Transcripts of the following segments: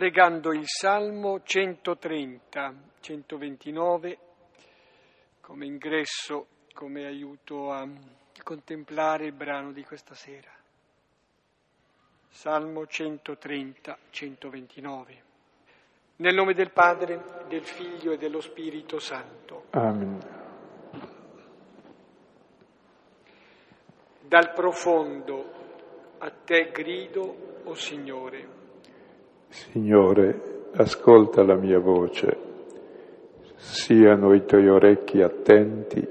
pregando il Salmo 130, 129 come ingresso, come aiuto a contemplare il brano di questa sera. Salmo 130, 129. Nel nome del Padre, del Figlio e dello Spirito Santo. Amen. Dal profondo a te grido, o oh Signore. Signore, ascolta la mia voce, siano i tuoi orecchi attenti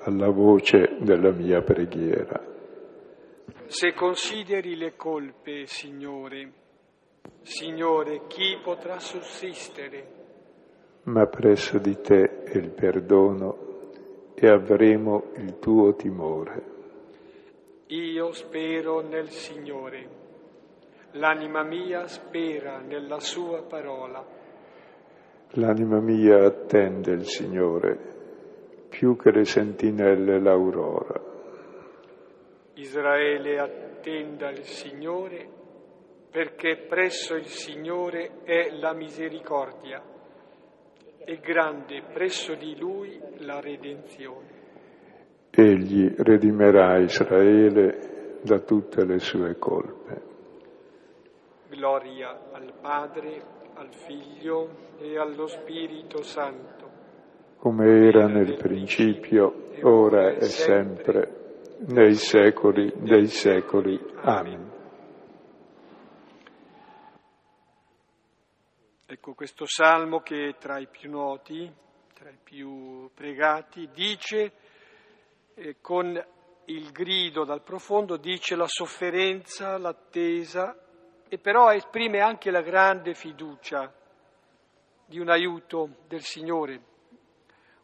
alla voce della mia preghiera. Se consideri le colpe, Signore, Signore, chi potrà sussistere? Ma presso di te è il perdono e avremo il tuo timore. Io spero nel Signore, l'anima mia spera nella sua parola. L'anima mia attende il Signore più che le sentinelle l'aurora. Israele attenda il Signore perché presso il Signore è la misericordia e grande presso di Lui la redenzione. Egli redimerà Israele da tutte le sue colpe. Gloria al Padre, al Figlio e allo Spirito Santo. Come era nel principio, ora e sempre, nei secoli dei secoli. Amen. Ecco questo salmo che tra i più noti, tra i più pregati, dice eh, con il grido dal profondo, dice la sofferenza, l'attesa, e però esprime anche la grande fiducia di un aiuto del Signore,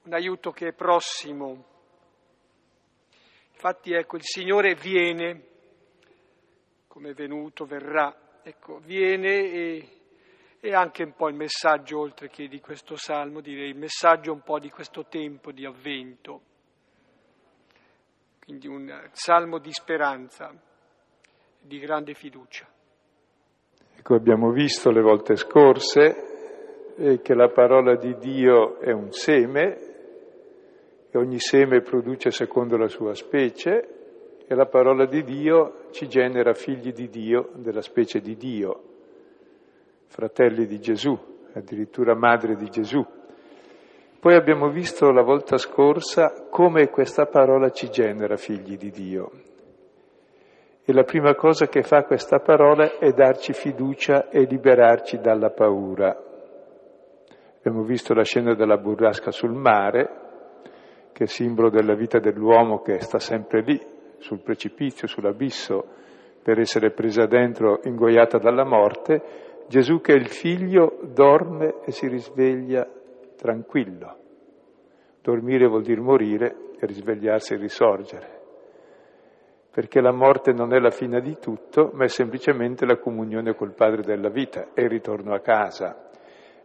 un aiuto che è prossimo. Infatti ecco, il Signore viene, come è venuto, verrà, ecco, viene e e anche un po' il messaggio, oltre che di questo salmo, direi il messaggio un po' di questo tempo di avvento. Quindi un salmo di speranza, di grande fiducia. Ecco, abbiamo visto le volte scorse che la parola di Dio è un seme e ogni seme produce secondo la sua specie e la parola di Dio ci genera figli di Dio, della specie di Dio fratelli di Gesù, addirittura madre di Gesù. Poi abbiamo visto la volta scorsa come questa parola ci genera figli di Dio. E la prima cosa che fa questa parola è darci fiducia e liberarci dalla paura. Abbiamo visto la scena della burrasca sul mare, che è simbolo della vita dell'uomo che sta sempre lì, sul precipizio, sull'abisso, per essere presa dentro, ingoiata dalla morte, Gesù che è il figlio dorme e si risveglia tranquillo. Dormire vuol dire morire e risvegliarsi e risorgere. Perché la morte non è la fine di tutto, ma è semplicemente la comunione col Padre della vita e il ritorno a casa.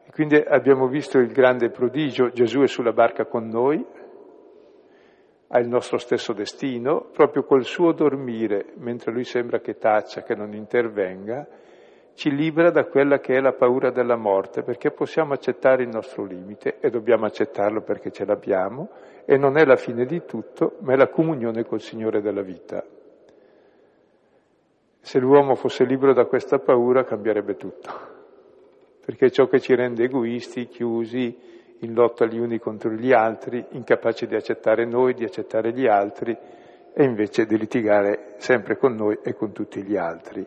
E quindi abbiamo visto il grande prodigio, Gesù è sulla barca con noi, ha il nostro stesso destino, proprio col suo dormire, mentre lui sembra che taccia, che non intervenga, ci libera da quella che è la paura della morte, perché possiamo accettare il nostro limite e dobbiamo accettarlo perché ce l'abbiamo e non è la fine di tutto, ma è la comunione col Signore della vita. Se l'uomo fosse libero da questa paura cambierebbe tutto, perché è ciò che ci rende egoisti, chiusi, in lotta gli uni contro gli altri, incapaci di accettare noi, di accettare gli altri e invece di litigare sempre con noi e con tutti gli altri.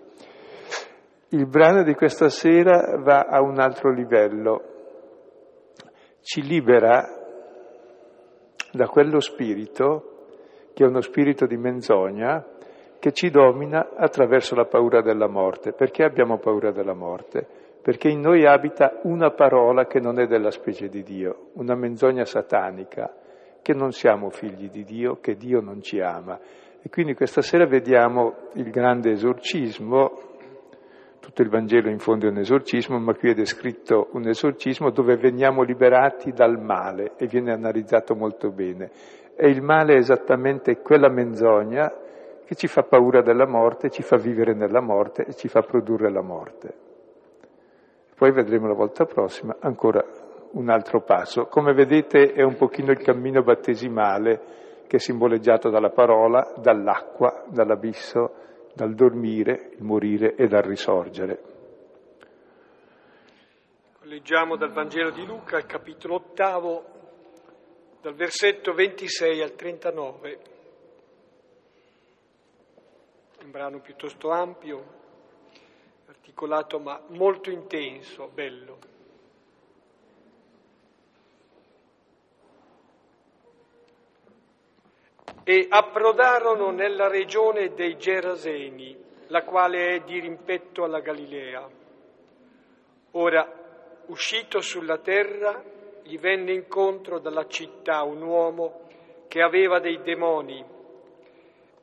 Il brano di questa sera va a un altro livello, ci libera da quello spirito, che è uno spirito di menzogna, che ci domina attraverso la paura della morte. Perché abbiamo paura della morte? Perché in noi abita una parola che non è della specie di Dio, una menzogna satanica, che non siamo figli di Dio, che Dio non ci ama. E quindi questa sera vediamo il grande esorcismo tutto il Vangelo in fondo è un esorcismo, ma qui è descritto un esorcismo dove veniamo liberati dal male e viene analizzato molto bene. E il male è esattamente quella menzogna che ci fa paura della morte, ci fa vivere nella morte e ci fa produrre la morte. Poi vedremo la volta prossima ancora un altro passo. Come vedete è un pochino il cammino battesimale che è simboleggiato dalla parola, dall'acqua, dall'abisso, dal dormire, il morire e dal risorgere. Leggiamo dal Vangelo di Luca, capitolo ottavo, dal versetto 26 al 39. Un brano piuttosto ampio, articolato ma molto intenso, bello. E approdarono nella regione dei Geraseni, la quale è di rimpetto alla Galilea. Ora, uscito sulla terra, gli venne incontro dalla città un uomo che aveva dei demoni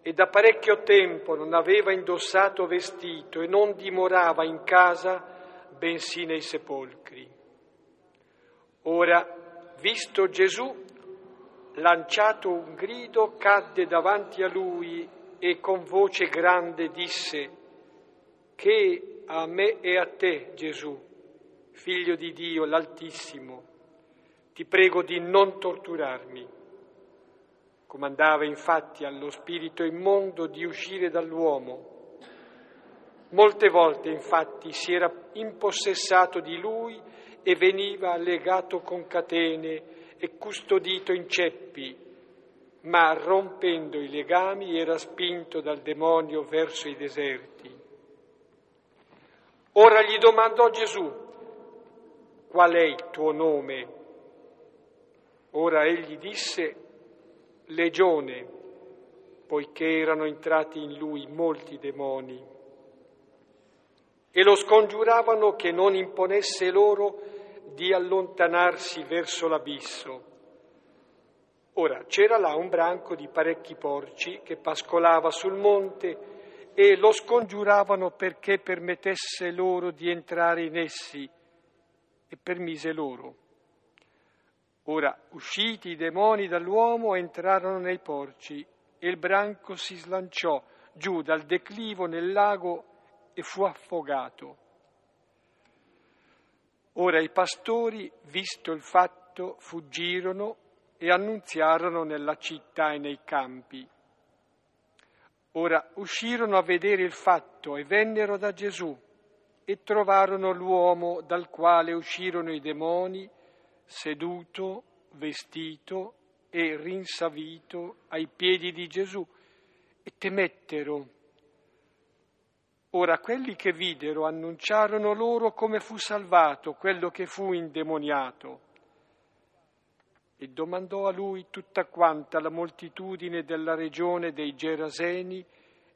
e da parecchio tempo non aveva indossato vestito e non dimorava in casa, bensì nei sepolcri. Ora, visto Gesù, lanciato un grido, cadde davanti a lui e con voce grande disse, che a me e a te, Gesù, figlio di Dio l'Altissimo, ti prego di non torturarmi Comandava infatti allo spirito immondo di uscire dall'uomo. Molte volte infatti si era impossessato di lui e veniva legato con catene e custodito in ceppi, ma rompendo i legami era spinto dal demonio verso i deserti. Ora gli domandò Gesù, qual è il tuo nome? Ora egli disse, legione, poiché erano entrati in lui molti demoni, e lo scongiuravano che non imponesse loro di allontanarsi verso l'abisso. Ora c'era là un branco di parecchi porci che pascolava sul monte e lo scongiuravano perché permettesse loro di entrare in essi e permise loro. Ora, usciti i demoni dall'uomo, entrarono nei porci e il branco si slanciò giù dal declivo nel lago e fu affogato. Ora i pastori, visto il fatto, fuggirono e annunziarono nella città e nei campi. Ora uscirono a vedere il fatto e vennero da Gesù e trovarono l'uomo dal quale uscirono i demoni seduto, vestito e rinsavito ai piedi di Gesù e temettero. Ora quelli che videro annunciarono loro come fu salvato quello che fu indemoniato e domandò a lui tutta quanta la moltitudine della regione dei Geraseni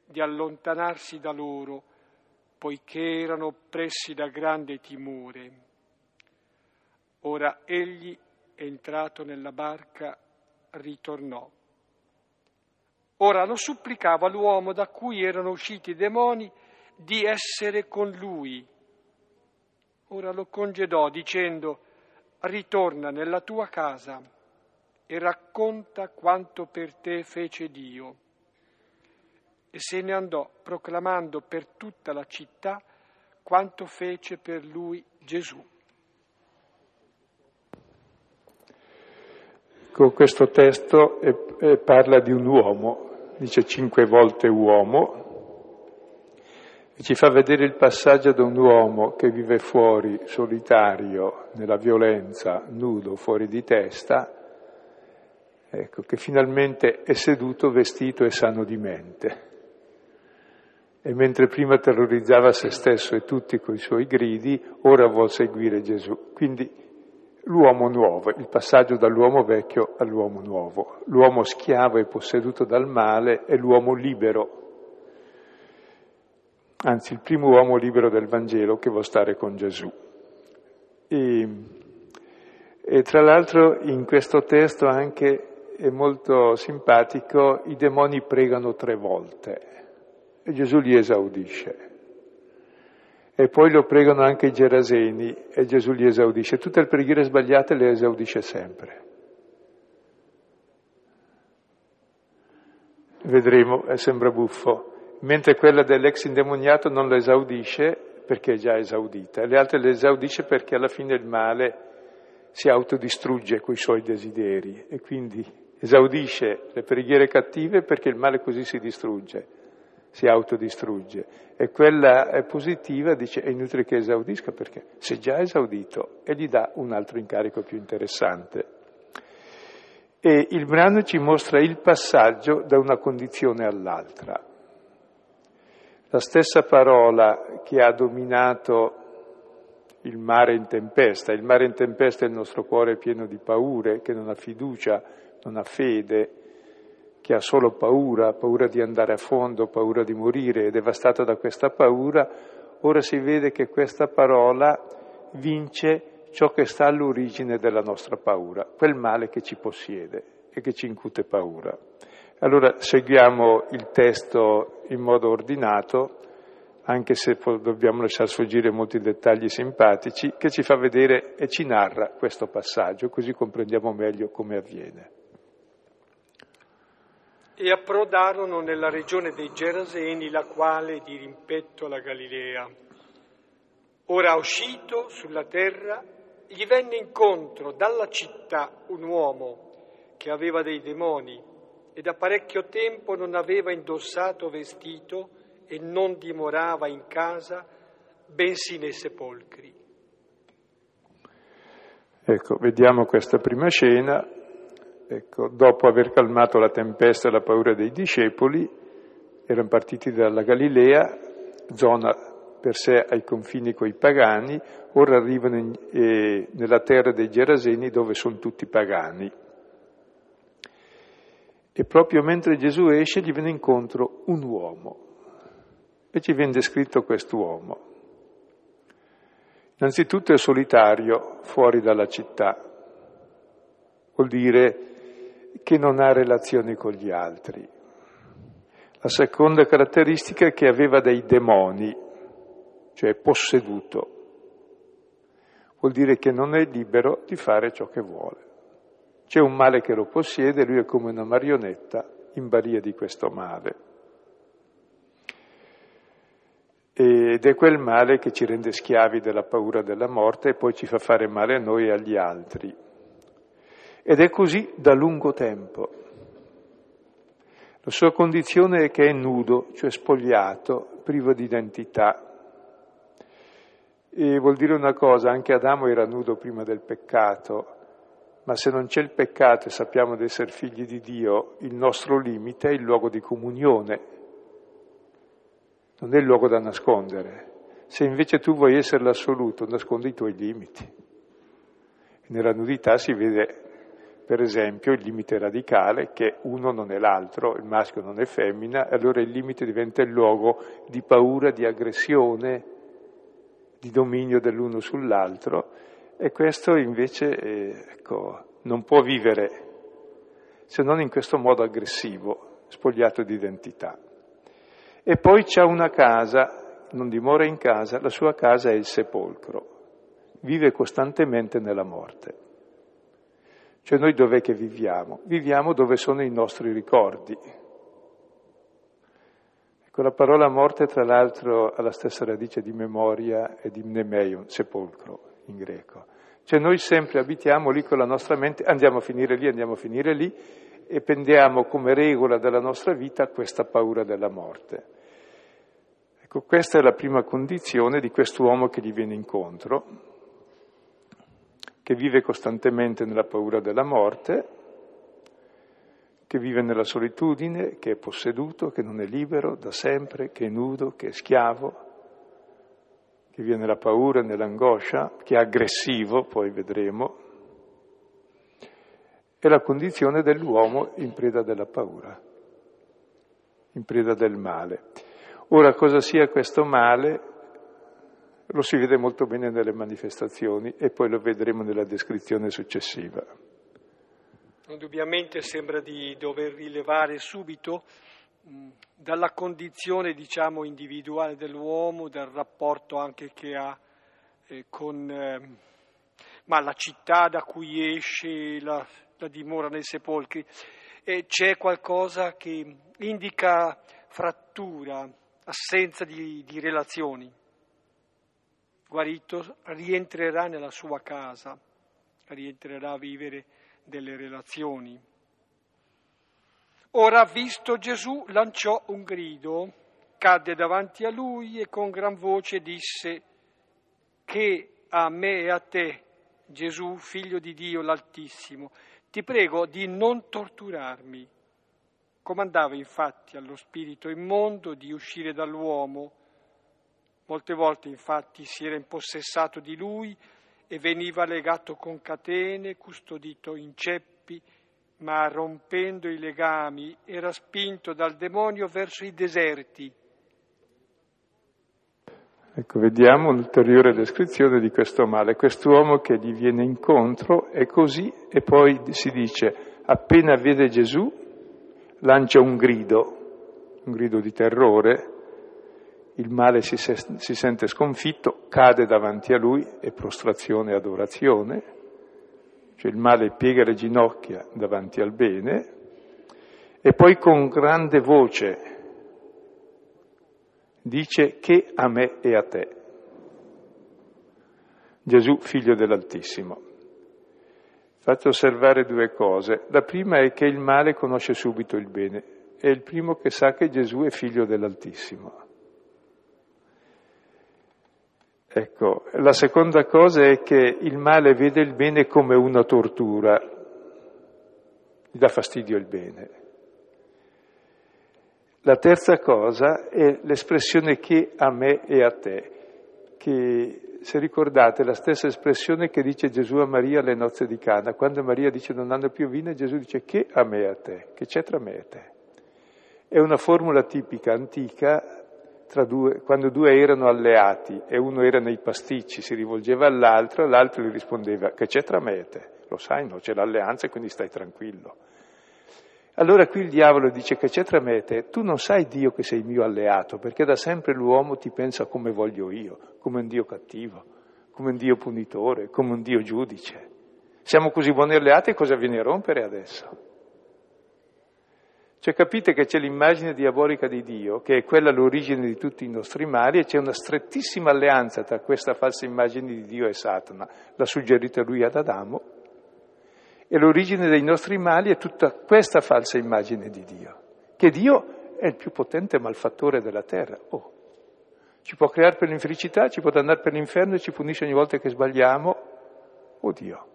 di allontanarsi da loro, poiché erano oppressi da grande timore. Ora egli, entrato nella barca, ritornò. Ora lo supplicava l'uomo da cui erano usciti i demoni di essere con lui. Ora lo congedò dicendo, ritorna nella tua casa e racconta quanto per te fece Dio. E se ne andò proclamando per tutta la città quanto fece per lui Gesù. Con questo testo eh, eh, parla di un uomo, dice cinque volte uomo, e ci fa vedere il passaggio da un uomo che vive fuori, solitario, nella violenza, nudo, fuori di testa, ecco, che finalmente è seduto, vestito e sano di mente. E mentre prima terrorizzava se stesso e tutti coi suoi gridi, ora vuol seguire Gesù. Quindi l'uomo nuovo, il passaggio dall'uomo vecchio all'uomo nuovo, l'uomo schiavo e posseduto dal male e l'uomo libero, anzi il primo uomo libero del Vangelo che vuole stare con Gesù. E, e tra l'altro in questo testo anche è molto simpatico, i demoni pregano tre volte e Gesù li esaudisce. E poi lo pregano anche i Geraseni e Gesù li esaudisce. Tutte le preghiere sbagliate le esaudisce sempre. Vedremo, eh, sembra buffo. Mentre quella dell'ex indemoniato non lo esaudisce perché è già esaudita, le altre le esaudisce perché alla fine il male si autodistrugge coi suoi desideri e quindi esaudisce le preghiere cattive perché il male così si distrugge, si autodistrugge. E quella è positiva dice è inutile che esaudisca perché è già esaudito e gli dà un altro incarico più interessante. E il brano ci mostra il passaggio da una condizione all'altra. La stessa parola che ha dominato il mare in tempesta, il mare in tempesta è il nostro cuore pieno di paure, che non ha fiducia, non ha fede, che ha solo paura, paura di andare a fondo, paura di morire, è devastato da questa paura, ora si vede che questa parola vince ciò che sta all'origine della nostra paura, quel male che ci possiede e che ci incute paura. Allora seguiamo il testo in modo ordinato, anche se dobbiamo lasciare sfuggire molti dettagli simpatici, che ci fa vedere e ci narra questo passaggio, così comprendiamo meglio come avviene. E approdarono nella regione dei Geraseni, la quale di rimpetto alla Galilea. Ora uscito sulla terra, gli venne incontro dalla città un uomo che aveva dei demoni e da parecchio tempo non aveva indossato vestito e non dimorava in casa, bensì nei sepolcri. Ecco, vediamo questa prima scena. Ecco, dopo aver calmato la tempesta e la paura dei discepoli, erano partiti dalla Galilea, zona per sé ai confini coi pagani, ora arrivano in, eh, nella terra dei Geraseni dove sono tutti pagani. E proprio mentre Gesù esce gli viene incontro un uomo. E ci viene descritto quest'uomo. Innanzitutto è solitario fuori dalla città, vuol dire che non ha relazioni con gli altri. La seconda caratteristica è che aveva dei demoni, cioè posseduto. Vuol dire che non è libero di fare ciò che vuole. C'è un male che lo possiede, lui è come una marionetta in balia di questo male. Ed è quel male che ci rende schiavi della paura della morte e poi ci fa fare male a noi e agli altri. Ed è così da lungo tempo. La sua condizione è che è nudo, cioè spogliato, privo di identità. E vuol dire una cosa, anche Adamo era nudo prima del peccato, ma se non c'è il peccato e sappiamo di essere figli di Dio, il nostro limite è il luogo di comunione, non è il luogo da nascondere. Se invece tu vuoi essere l'assoluto, nascondi i tuoi limiti. Nella nudità si vede, per esempio, il limite radicale che uno non è l'altro, il maschio non è femmina, allora il limite diventa il luogo di paura, di aggressione, di dominio dell'uno sull'altro e questo invece eh, ecco, non può vivere se non in questo modo aggressivo, spogliato di identità. E poi c'è una casa, non dimora in casa, la sua casa è il sepolcro, vive costantemente nella morte. Cioè noi dov'è che viviamo? Viviamo dove sono i nostri ricordi. Ecco, la parola morte tra l'altro ha la stessa radice di memoria e di mnemeion, sepolcro in greco. Cioè noi sempre abitiamo lì con la nostra mente, andiamo a finire lì, andiamo a finire lì e prendiamo come regola della nostra vita questa paura della morte. Ecco, questa è la prima condizione di quest'uomo che gli viene incontro, che vive costantemente nella paura della morte, che vive nella solitudine, che è posseduto, che non è libero da sempre, che è nudo, che è schiavo, che vive nella paura, nell'angoscia, che è aggressivo, poi vedremo, è la condizione dell'uomo in preda della paura, in preda del male. Ora, cosa sia questo male lo si vede molto bene nelle manifestazioni e poi lo vedremo nella descrizione successiva. Indubbiamente sembra di dover rilevare subito dalla condizione diciamo, individuale dell'uomo, dal rapporto anche che ha eh, con eh, ma la città da cui esce, la, la dimora nei sepolcri, e c'è qualcosa che indica frattura, assenza di, di relazioni. Guarito, rientrerà nella sua casa, rientrerà a vivere delle relazioni. Ora, visto Gesù, lanciò un grido, cadde davanti a lui e con gran voce disse che a me e a te, Gesù, figlio di Dio l'Altissimo, ti prego di non torturarmi. Comandava infatti allo spirito immondo di uscire dall'uomo. Molte volte infatti si era impossessato di lui e veniva legato con catene, custodito in ceppi, ma rompendo i legami era spinto dal demonio verso i deserti. Ecco, vediamo un'ulteriore descrizione di questo male, quest'uomo che gli viene incontro è così e poi si dice, appena vede Gesù, lancia un grido, un grido di terrore, il male si, se, si sente sconfitto, cade davanti a lui e prostrazione e adorazione, cioè il male piega le ginocchia davanti al bene e poi con grande voce dice che a me e a te. Gesù, figlio dell'Altissimo. Faccio osservare due cose. La prima è che il male conosce subito il bene, è il primo che sa che Gesù è figlio dell'Altissimo. Ecco, la seconda cosa è che il male vede il bene come una tortura, gli dà fastidio il bene. La terza cosa è l'espressione che a me e a te, che se ricordate la stessa espressione che dice Gesù a Maria alle nozze di Cana, quando Maria dice non hanno più vino, Gesù dice che a me e a te, che c'è tra me e te. È una formula tipica, antica, due, quando due erano alleati e uno era nei pasticci, si rivolgeva all'altro, l'altro gli rispondeva che c'è tra me e te. Lo sai, no? C'è l'alleanza e quindi stai tranquillo. Allora qui il diavolo dice che c'è tra me e te, tu non sai Dio che sei mio alleato, perché da sempre l'uomo ti pensa come voglio io, come un Dio cattivo, come un Dio punitore, come un Dio giudice. Siamo così buoni alleati, cosa viene a rompere adesso? Cioè capite che c'è l'immagine diabolica di Dio, che è quella l'origine di tutti i nostri mali, e c'è una strettissima alleanza tra questa falsa immagine di Dio e Satana, l'ha suggerita lui ad Adamo, e l'origine dei nostri mali è tutta questa falsa immagine di Dio, che Dio è il più potente malfattore della terra. Oh, ci può creare per l'infelicità, ci può andare per l'inferno e ci punisce ogni volta che sbagliamo. Oh Dio.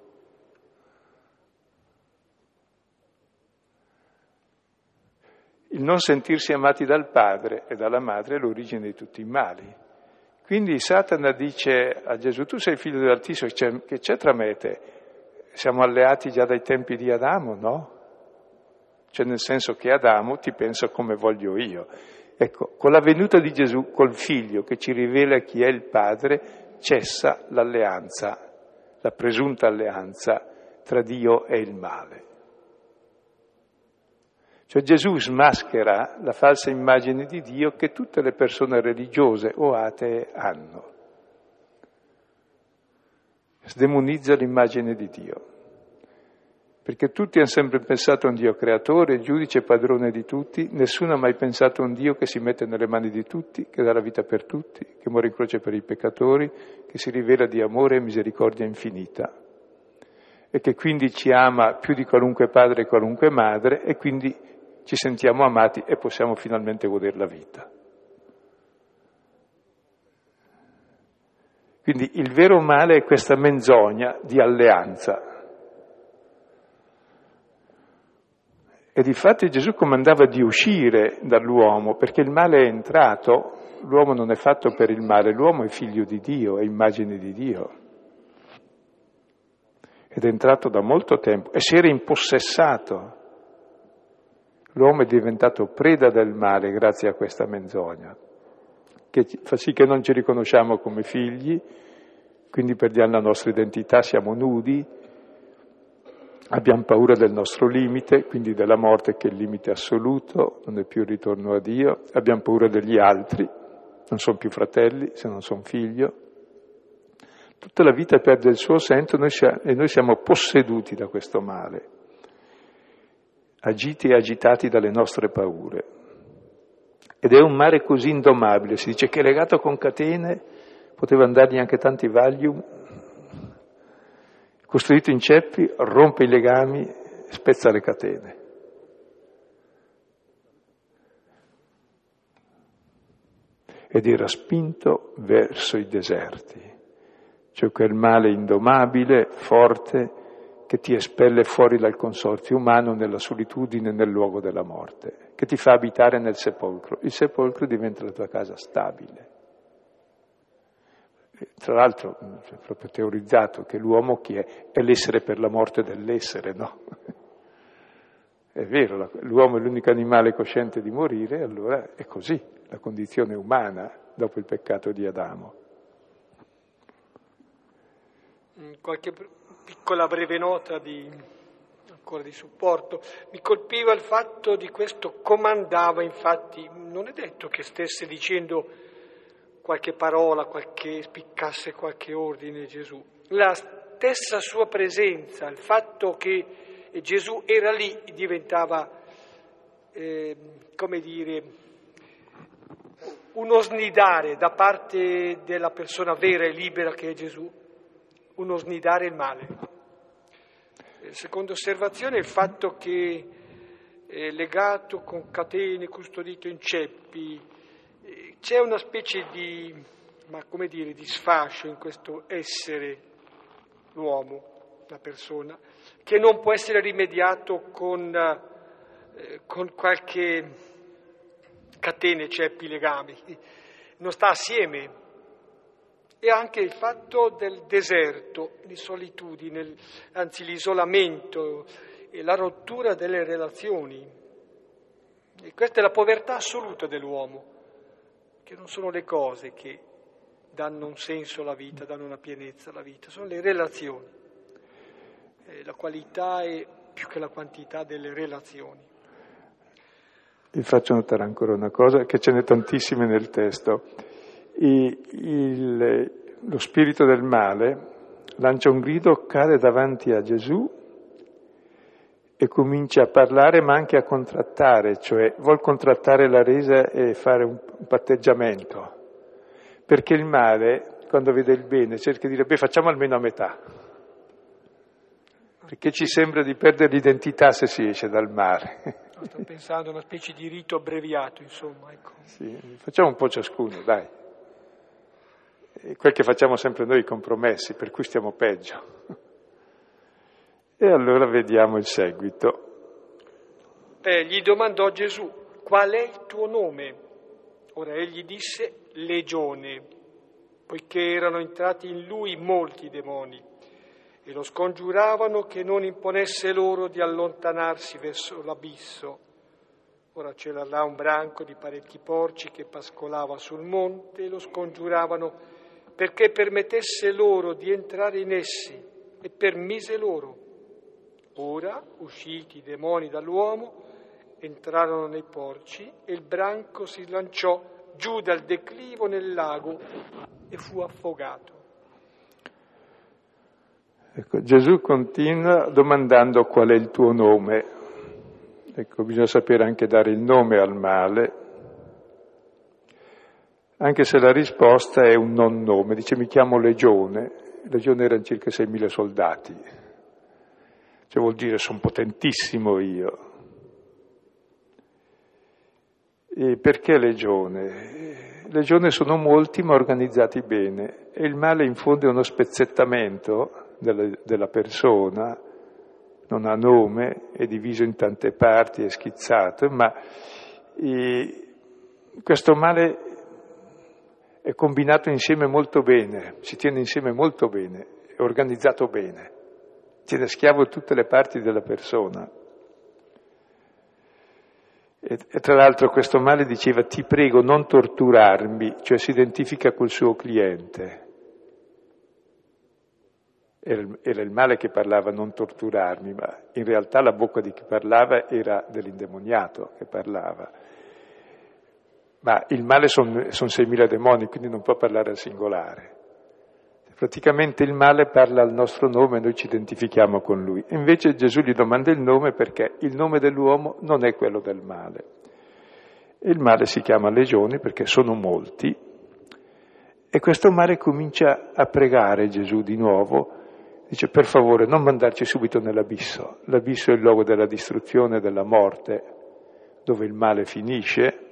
Il non sentirsi amati dal padre e dalla madre è l'origine di tutti i mali. Quindi Satana dice a Gesù, tu sei figlio dell'Altissimo, che c'è tra me e te? siamo alleati già dai tempi di Adamo, no? Cioè nel senso che Adamo ti pensa come voglio io. Ecco, con la venuta di Gesù, col figlio che ci rivela chi è il padre, cessa l'alleanza, la presunta alleanza tra Dio e il male. Cioè Gesù smaschera la falsa immagine di Dio che tutte le persone religiose o atee hanno sdemonizza l'immagine di Dio. Perché tutti hanno sempre pensato a un Dio creatore, giudice e padrone di tutti, nessuno ha mai pensato a un Dio che si mette nelle mani di tutti, che dà la vita per tutti, che muore in croce per i peccatori, che si rivela di amore e misericordia infinita e che quindi ci ama più di qualunque padre e qualunque madre e quindi ci sentiamo amati e possiamo finalmente godere la vita. Quindi il vero male è questa menzogna di alleanza. E di fatto Gesù comandava di uscire dall'uomo, perché il male è entrato, l'uomo non è fatto per il male, l'uomo è figlio di Dio, è immagine di Dio. Ed è entrato da molto tempo e si era impossessato. L'uomo è diventato preda del male grazie a questa menzogna che fa sì che non ci riconosciamo come figli, quindi perdiamo la nostra identità, siamo nudi, abbiamo paura del nostro limite, quindi della morte che è il limite assoluto, non è più il ritorno a Dio, abbiamo paura degli altri, non sono più fratelli se non sono figlio. Tutta la vita perde il suo senso e noi siamo posseduti da questo male, agiti e agitati dalle nostre paure. Ed è un mare così indomabile, si dice che legato con catene, potevano dargli anche tanti Valium, costruito in ceppi, rompe i legami, spezza le catene. Ed era spinto verso i deserti, cioè quel male indomabile, forte, che ti espelle fuori dal consorzio umano nella solitudine, nel luogo della morte, che ti fa abitare nel sepolcro. Il sepolcro diventa la tua casa stabile. Tra l'altro, è proprio teorizzato che l'uomo chi è? È l'essere per la morte dell'essere, no? È vero, l'uomo è l'unico animale cosciente di morire, allora è così, la condizione umana dopo il peccato di Adamo. Qualche piccola breve nota di, ancora di supporto. Mi colpiva il fatto di questo comandava, infatti, non è detto che stesse dicendo qualche parola, qualche, spiccasse qualche ordine Gesù. La stessa sua presenza, il fatto che Gesù era lì diventava, eh, come dire, uno snidare da parte della persona vera e libera che è Gesù uno snidare il male. Eh, seconda osservazione è il fatto che è legato con catene, custodito in ceppi, eh, c'è una specie di, ma come dire, di sfascio in questo essere l'uomo, la persona, che non può essere rimediato con, eh, con qualche catene, ceppi, legami, non sta assieme, e anche il fatto del deserto, di solitudine, anzi l'isolamento e la rottura delle relazioni. E questa è la povertà assoluta dell'uomo, che non sono le cose che danno un senso alla vita, danno una pienezza alla vita, sono le relazioni. E la qualità è più che la quantità delle relazioni. Vi faccio notare ancora una cosa, che ce n'è tantissime nel testo il, lo spirito del male lancia un grido, cade davanti a Gesù e comincia a parlare ma anche a contrattare, cioè vuol contrattare la resa e fare un, patteggiamento. Perché il male, quando vede il bene, cerca di dire, beh, facciamo almeno a metà. Perché ci sembra di perdere l'identità se si esce dal mare. sto pensando a una specie di rito abbreviato, insomma. Ecco. Sì, facciamo un po' ciascuno, dai quel che facciamo sempre noi, i compromessi, per cui stiamo peggio. E allora vediamo il seguito. Eh, gli domandò Gesù, qual è il tuo nome? Ora egli disse, Legione, poiché erano entrati in lui molti demoni e lo scongiuravano che non imponesse loro di allontanarsi verso l'abisso. Ora c'era là un branco di parecchi porci che pascolava sul monte e lo scongiuravano perché permettesse loro di entrare in essi e permise loro. Ora, usciti i demoni dall'uomo, entrarono nei porci e il branco si lanciò giù dal declivo nel lago e fu affogato. Ecco, Gesù continua domandando qual è il tuo nome. Ecco, bisogna sapere anche dare il nome al male, anche se la risposta è un non nome, dice mi chiamo Legione, Legione erano circa 6.000 soldati, cioè vuol dire sono potentissimo io. E perché Legione? Legione sono molti ma organizzati bene e il male in fondo è uno spezzettamento della, della persona, non ha nome, è diviso in tante parti, è schizzato, ma questo male è combinato insieme molto bene, si tiene insieme molto bene, è organizzato bene, tiene schiavo tutte le parti della persona. E, e, tra l'altro questo male diceva ti prego non torturarmi, cioè si identifica col suo cliente. Era era il male che parlava non torturarmi, ma in realtà la bocca di chi parlava era dell'indemoniato che parlava ma il male sono son 6.000 demoni, quindi non può parlare al singolare. Praticamente il male parla al nostro nome e noi ci identifichiamo con lui. Invece Gesù gli domanda il nome perché il nome dell'uomo non è quello del male. il male si chiama legioni perché sono molti E questo male comincia a pregare Gesù di nuovo, dice per favore non mandarci subito nell'abisso, l'abisso è il luogo della distruzione, della morte, dove il male finisce.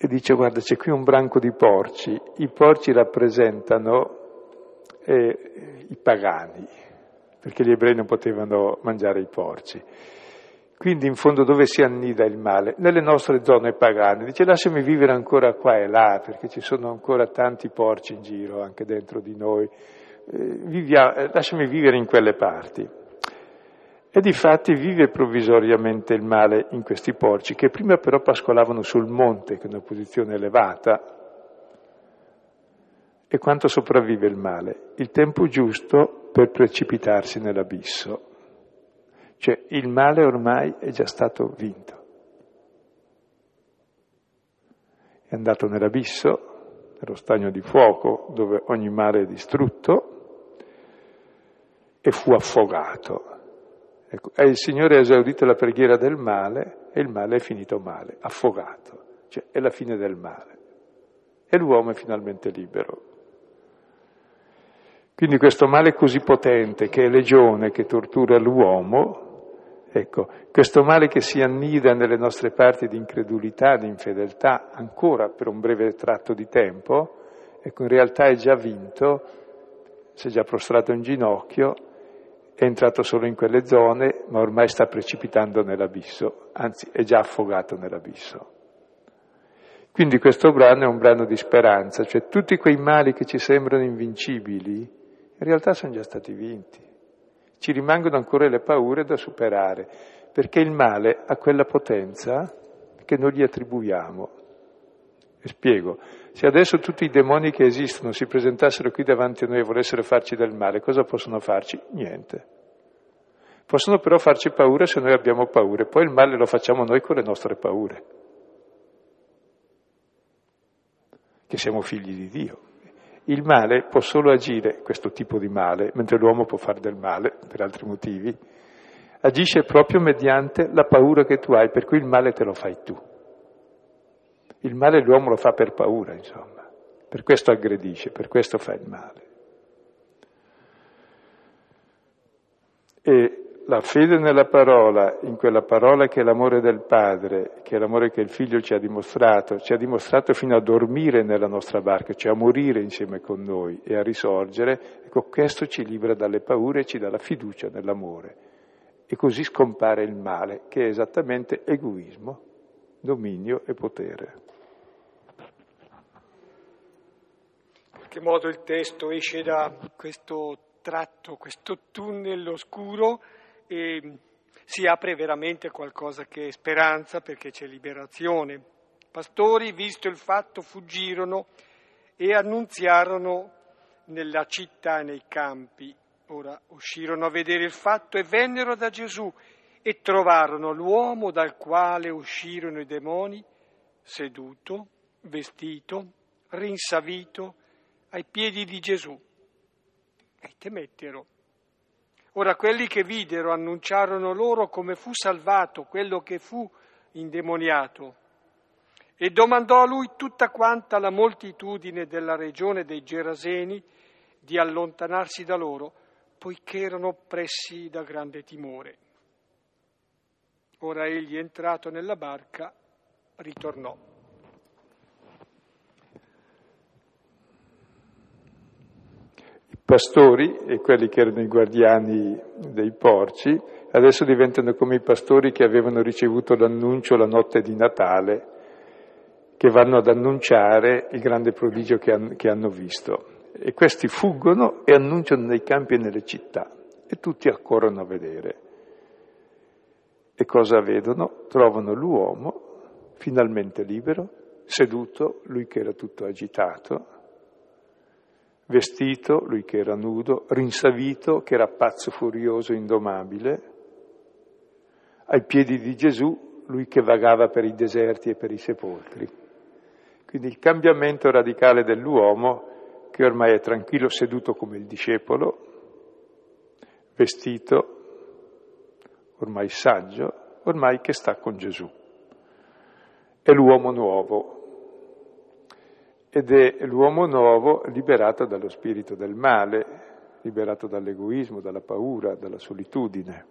E dice guarda c'è qui un branco di porci, i porci rappresentano eh, i pagani, perché gli ebrei non potevano mangiare i porci. Quindi in fondo dove si annida il male? Nelle nostre zone pagane. Dice lasciami vivere ancora qua e là, perché ci sono ancora tanti porci in giro anche dentro di noi. Eh, vivia, eh, lasciami vivere in quelle parti. E di fatti vive provvisoriamente il male in questi porci, che prima però pascolavano sul monte, che è una posizione elevata. E quanto sopravvive il male? Il tempo giusto per precipitarsi nell'abisso. Cioè il male ormai è già stato vinto. È andato nell'abisso, nello stagno di fuoco, dove ogni male è distrutto, e fu affogato. Ecco, e il Signore ha esaudito la preghiera del male e il male è finito male, affogato. Cioè è la fine del male. E l'uomo è finalmente libero. Quindi questo male così potente che è legione, che tortura l'uomo, Ecco, questo male che si annida nelle nostre parti di incredulità, di infedeltà, ancora per un breve tratto di tempo, ecco, in realtà è già vinto, si è già prostrato in ginocchio, è entrato solo in quelle zone, ma ormai sta precipitando nell'abisso, anzi è già affogato nell'abisso. Quindi questo brano è un brano di speranza, cioè tutti quei mali che ci sembrano invincibili, in realtà sono già stati vinti. Ci rimangono ancora le paure da superare, perché il male ha quella potenza che non gli attribuiamo. E spiego, se adesso tutti i demoni che esistono si presentassero qui davanti a noi e volessero farci del male, cosa possono farci? Niente. Possono però farci paura se noi abbiamo paure, poi il male lo facciamo noi con le nostre paure, che siamo figli di Dio. Il male può solo agire, questo tipo di male, mentre l'uomo può fare del male per altri motivi, agisce proprio mediante la paura che tu hai, per cui il male te lo fai tu. Il male l'uomo lo fa per paura, insomma, per questo aggredisce, per questo fa il male. E la fede nella parola, in quella parola che è l'amore del Padre, che è l'amore che il Figlio ci ha dimostrato, ci ha dimostrato fino a dormire nella nostra barca, cioè a morire insieme con noi e a risorgere, ecco questo ci libera dalle paure e ci dà la fiducia nell'amore. E così scompare il male, che è esattamente egoismo, dominio e potere. Qualche modo il testo esce da questo tratto, questo tunnel oscuro e si apre veramente qualcosa che è speranza perché c'è liberazione. Pastori, visto il fatto, fuggirono e annunziarono nella città e nei campi. Ora uscirono a vedere il fatto e vennero da Gesù e trovarono l'uomo dal quale uscirono i demoni seduto, vestito, rinsavito ai piedi di Gesù. E temettero. Ora quelli che videro annunciarono loro come fu salvato quello che fu indemoniato e domandò a lui tutta quanta la moltitudine della regione dei Geraseni di allontanarsi da loro, poiché erano oppressi da grande timore. Ora egli, entrato nella barca, ritornò. Pastori e quelli che erano i guardiani dei porci, adesso diventano come i pastori che avevano ricevuto l'annuncio la notte di Natale, che vanno ad annunciare il grande prodigio che, han, che hanno visto. E questi fuggono e annunciano nei campi e nelle città e tutti accorrono a vedere. E cosa vedono? Trovano l'uomo finalmente libero, seduto, lui che era tutto agitato, vestito, lui che era nudo, rinsavito, che era pazzo, furioso, indomabile, ai piedi di Gesù, lui che vagava per i deserti e per i sepolcri. Quindi il cambiamento radicale dell'uomo che ormai è tranquillo, seduto come il discepolo, vestito, ormai saggio, ormai che sta con Gesù. È l'uomo nuovo, ed è l'uomo nuovo liberato dallo spirito del male, liberato dall'egoismo, dalla paura, dalla solitudine.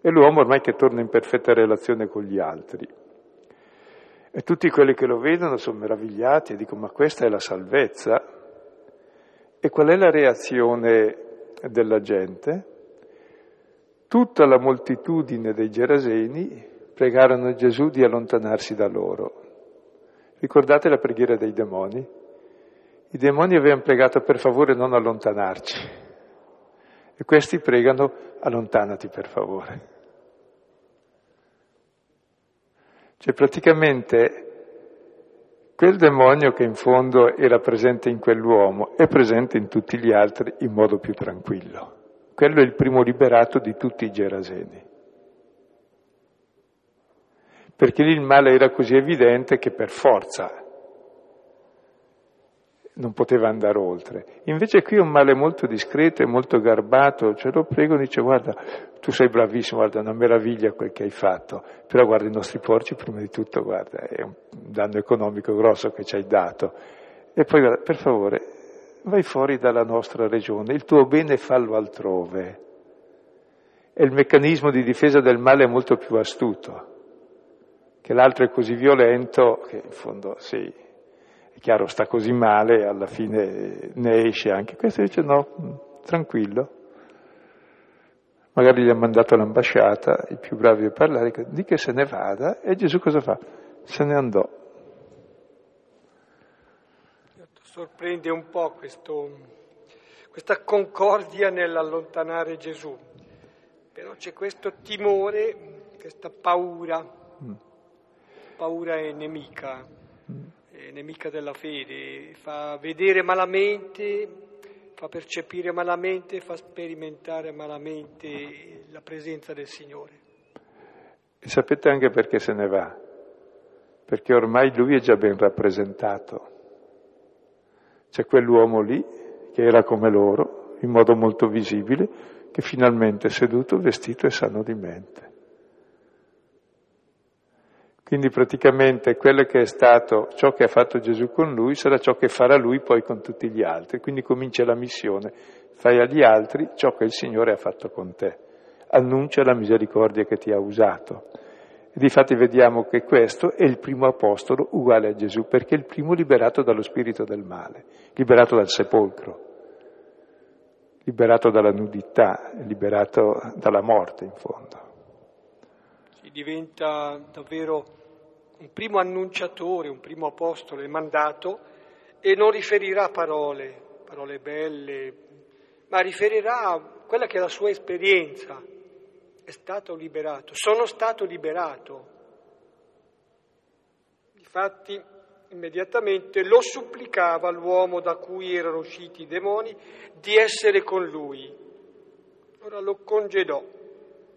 È l'uomo ormai che torna in perfetta relazione con gli altri. E tutti quelli che lo vedono sono meravigliati e dicono ma questa è la salvezza? E qual è la reazione della gente? Tutta la moltitudine dei Geraseni pregarono Gesù di allontanarsi da loro. Ricordate la preghiera dei demoni? I demoni avevano pregato per favore non allontanarci e questi pregano allontanati per favore. Cioè praticamente quel demonio che in fondo era presente in quell'uomo è presente in tutti gli altri in modo più tranquillo. Quello è il primo liberato di tutti i Geraseni. Perché lì il male era così evidente che per forza non poteva andare oltre. Invece qui è un male molto discreto e molto garbato, ce lo prego dice guarda, tu sei bravissimo, guarda, una meraviglia quel che hai fatto, però guarda i nostri porci prima di tutto, guarda, è un danno economico grosso che ci hai dato. E poi guarda, per favore, vai fuori dalla nostra regione, il tuo bene fallo altrove. E il meccanismo di difesa del male è molto più astuto, che l'altro è così violento che in fondo sì, è chiaro, sta così male, alla fine ne esce anche. Questo dice no, tranquillo. Magari gli ha mandato l'ambasciata, i più bravi a parlare, di che se ne vada, e Gesù cosa fa? Se ne andò. Sorprende un po' questo, questa concordia nell'allontanare Gesù, però c'è questo timore, questa paura, mm. Paura è nemica. Mm è nemica della fede, fa vedere malamente, fa percepire malamente, fa sperimentare malamente la presenza del Signore. E sapete anche perché se ne va? Perché ormai lui è già ben rappresentato. C'è quell'uomo lì che era come loro, in modo molto visibile, che finalmente è seduto, vestito e sano di mente. Quindi praticamente quello che è stato ciò che ha fatto Gesù con lui sarà ciò che farà lui poi con tutti gli altri. Quindi comincia la missione, fai agli altri ciò che il Signore ha fatto con te, annuncia la misericordia che ti ha usato. E difatti vediamo che questo è il primo apostolo uguale a Gesù, perché è il primo liberato dallo spirito del male, liberato dal sepolcro, liberato dalla nudità, liberato dalla morte in fondo. Diventa davvero un primo annunciatore, un primo apostolo è mandato e non riferirà parole, parole belle, ma riferirà quella che è la sua esperienza. È stato liberato, sono stato liberato. Difatti, immediatamente lo supplicava l'uomo da cui erano usciti i demoni di essere con lui. Ora lo congedò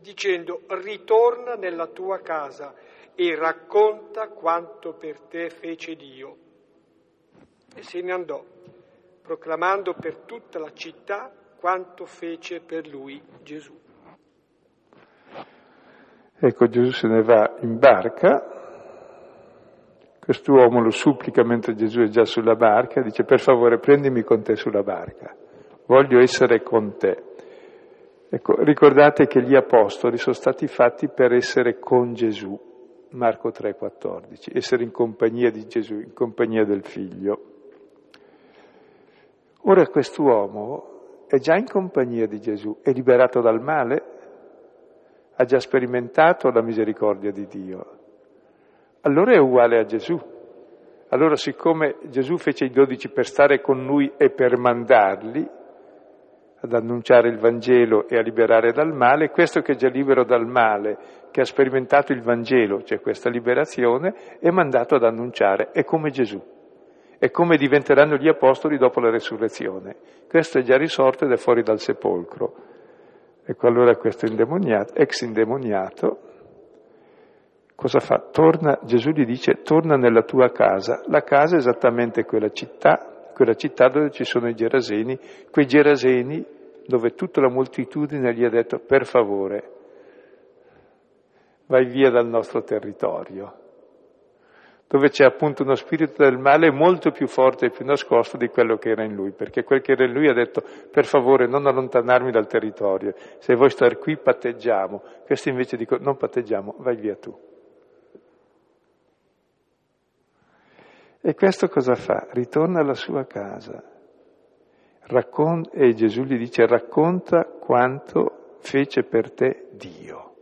dicendo ritorna nella tua casa e racconta quanto per te fece Dio. E se ne andò, proclamando per tutta la città quanto fece per lui Gesù. Ecco, Gesù se ne va in barca, quest'uomo lo supplica mentre Gesù è già sulla barca, dice per favore prendimi con te sulla barca, voglio essere con te. Ecco, ricordate che gli apostoli sono stati fatti per essere con Gesù, Marco 3,14, essere in compagnia di Gesù, in compagnia del Figlio. Ora quest'uomo è già in compagnia di Gesù, è liberato dal male, ha già sperimentato la misericordia di Dio. Allora è uguale a Gesù. Allora siccome Gesù fece i dodici per stare con lui e per mandarli, ad annunciare il Vangelo e a liberare dal male, questo che è già libero dal male, che ha sperimentato il Vangelo, cioè questa liberazione, è mandato ad annunciare, è come Gesù, è come diventeranno gli apostoli dopo la resurrezione. Questo è già risorto ed è fuori dal sepolcro. Ecco allora questo indemoniato, ex indemoniato, cosa fa? Torna, Gesù gli dice, torna nella tua casa. La casa è esattamente quella città quella città dove ci sono i Geraseni, quei Geraseni dove tutta la moltitudine gli ha detto per favore, vai via dal nostro territorio. dove c'è appunto uno spirito del male molto più forte e più nascosto di quello che era in lui, perché quel che era in lui ha detto per favore non allontanarmi dal territorio, se vuoi stare qui patteggiamo, questo invece dico non patteggiamo, vai via tu. E questo cosa fa? Ritorna alla sua casa Raccon- e Gesù gli dice racconta quanto fece per te Dio.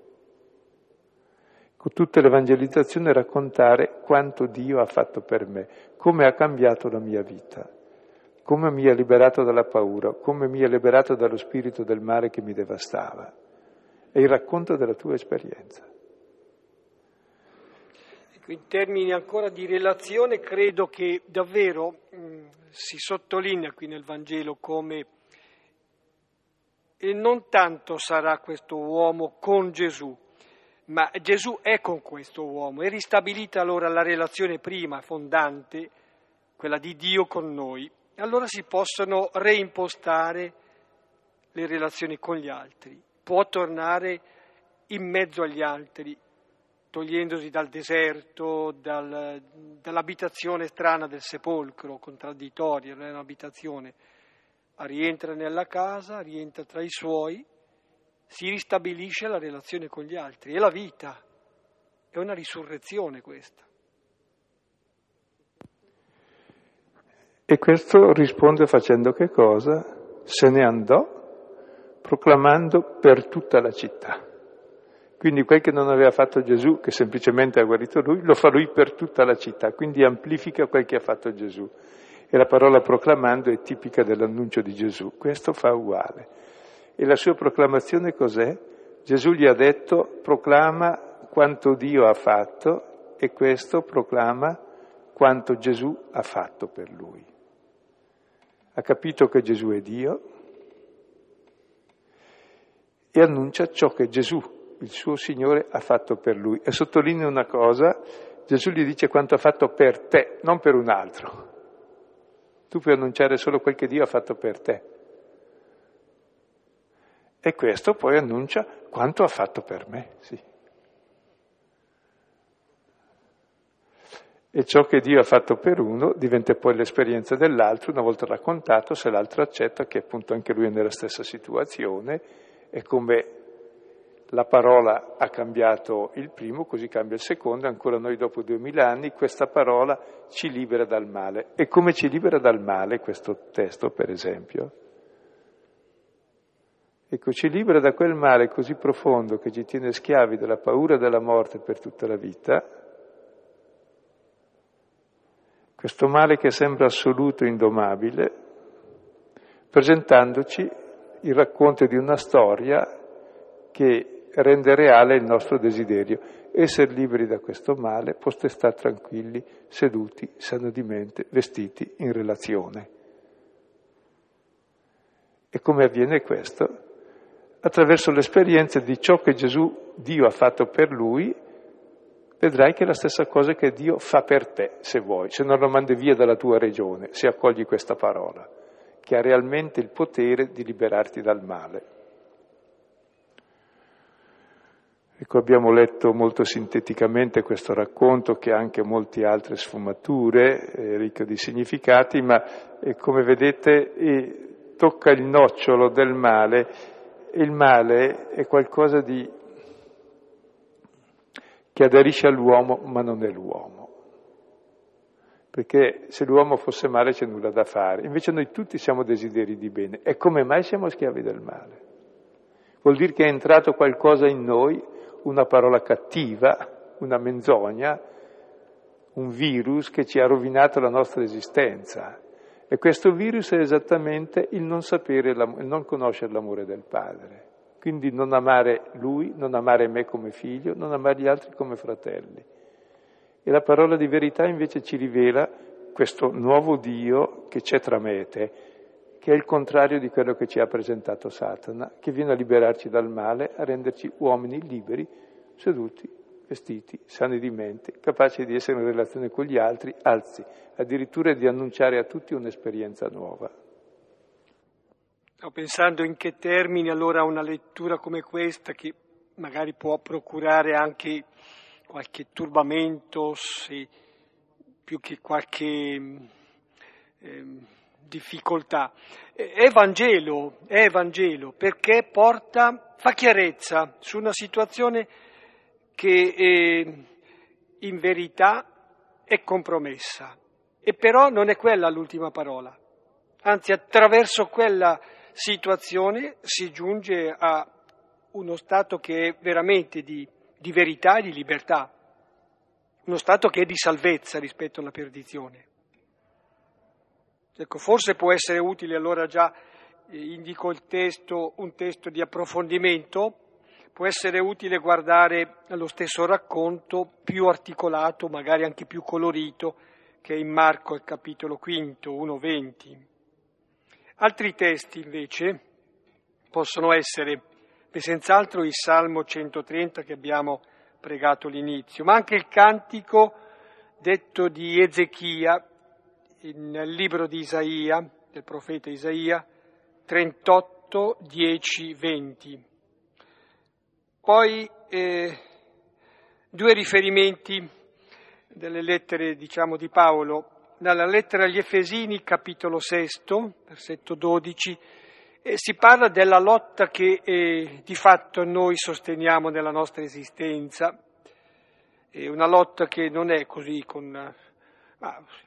Con tutta l'evangelizzazione raccontare quanto Dio ha fatto per me, come ha cambiato la mia vita, come mi ha liberato dalla paura, come mi ha liberato dallo spirito del male che mi devastava. È il racconto della tua esperienza. Ecco, in termini ancora di relazione, credo che davvero mh, mm, si sottolinea qui nel Vangelo come e non tanto sarà questo uomo con Gesù, ma Gesù è con questo uomo. E ristabilita allora la relazione prima, fondante, quella di Dio con noi. Allora si possono reimpostare le relazioni con gli altri, può tornare in mezzo agli altri, togliendosi dal deserto, dal, dall'abitazione strana del sepolcro, contraddittoria, non è un'abitazione, rientra nella casa, rientra tra i suoi, si ristabilisce la relazione con gli altri, è la vita, è una risurrezione questa. E questo risponde facendo che cosa? Se ne andò proclamando per tutta la città. Quindi quel che non aveva fatto Gesù, che semplicemente ha guarito lui, lo fa lui per tutta la città, quindi amplifica quel che ha fatto Gesù. E la parola proclamando è tipica dell'annuncio di Gesù, questo fa uguale. E la sua proclamazione cos'è? Gesù gli ha detto proclama quanto Dio ha fatto e questo proclama quanto Gesù ha fatto per lui. Ha capito che Gesù è Dio e annuncia ciò che Gesù il suo Signore ha fatto per lui. E sottolinea una cosa, Gesù gli dice quanto ha fatto per te, non per un altro. Tu puoi annunciare solo quel che Dio ha fatto per te. E questo poi annuncia quanto ha fatto per me, sì. E ciò che Dio ha fatto per uno diventa poi l'esperienza dell'altro, una volta raccontato, se l'altro accetta che appunto anche lui è nella stessa situazione, è come la parola ha cambiato il primo, così cambia il secondo, ancora noi dopo duemila anni questa parola ci libera dal male. E come ci libera dal male questo testo, per esempio? Ecco, ci libera da quel male così profondo che ci tiene schiavi della paura della morte per tutta la vita, questo male che sembra assoluto e indomabile, presentandoci il racconto di una storia che rende reale il nostro desiderio, essere liberi da questo male, poste stare tranquilli, seduti, sano di mente, vestiti in relazione. E come avviene questo? Attraverso l'esperienza di ciò che Gesù, Dio ha fatto per lui, vedrai che è la stessa cosa che Dio fa per te, se vuoi, se non lo mandi via dalla tua regione, se accogli questa parola, che ha realmente il potere di liberarti dal male. Ecco, abbiamo letto molto sinteticamente questo racconto che ha anche molte altre sfumature, è ricco di significati, ma eh, come vedete eh, tocca il nocciolo del male e il male è qualcosa di, che aderisce all'uomo ma non è l'uomo. Perché se l'uomo fosse male c'è nulla da fare, invece noi tutti siamo desideri di bene. E come mai siamo schiavi del male? Vuol dire che è entrato qualcosa in noi una parola cattiva, una menzogna, un virus che ci ha rovinato la nostra esistenza. E questo virus è esattamente il non sapere, il non conoscere l'amore del Padre. Quindi non amare Lui, non amare me come figlio, non amare gli altri come fratelli. E la parola di verità invece ci rivela questo nuovo Dio che c'è tra me e te, che è il contrario di quello che ci ha presentato Satana, che viene a liberarci dal male, a renderci uomini liberi, seduti, vestiti, sani di mente, capaci di essere in relazione con gli altri, anzi, addirittura di annunciare a tutti un'esperienza nuova. Sto pensando in che termini allora una lettura come questa, che magari può procurare anche qualche turbamento se più che qualche eh, difficoltà. È Vangelo, è Vangelo perché porta, fa chiarezza su una situazione che eh, in verità è compromessa. E però non è quella l'ultima parola. Anzi, attraverso quella situazione si giunge a uno stato che è veramente di, di verità e di libertà, uno stato che è di salvezza rispetto alla perdizione. Ecco, forse può essere utile allora già, eh, indico il testo, un testo di approfondimento, può essere utile guardare lo stesso racconto più articolato, magari anche più colorito, che è in Marco al capitolo quinto, 1.20. Altri testi invece possono essere senz'altro il Salmo 130 che abbiamo pregato all'inizio, ma anche il cantico detto di Ezechia nel libro di Isaia, del profeta Isaia, 38, 10, 20. Poi eh, due riferimenti delle lettere, diciamo, di Paolo. Nella lettera agli Efesini, capitolo 6, versetto 12, eh, si parla della lotta che eh, di fatto noi sosteniamo nella nostra esistenza. È una lotta che non è così con,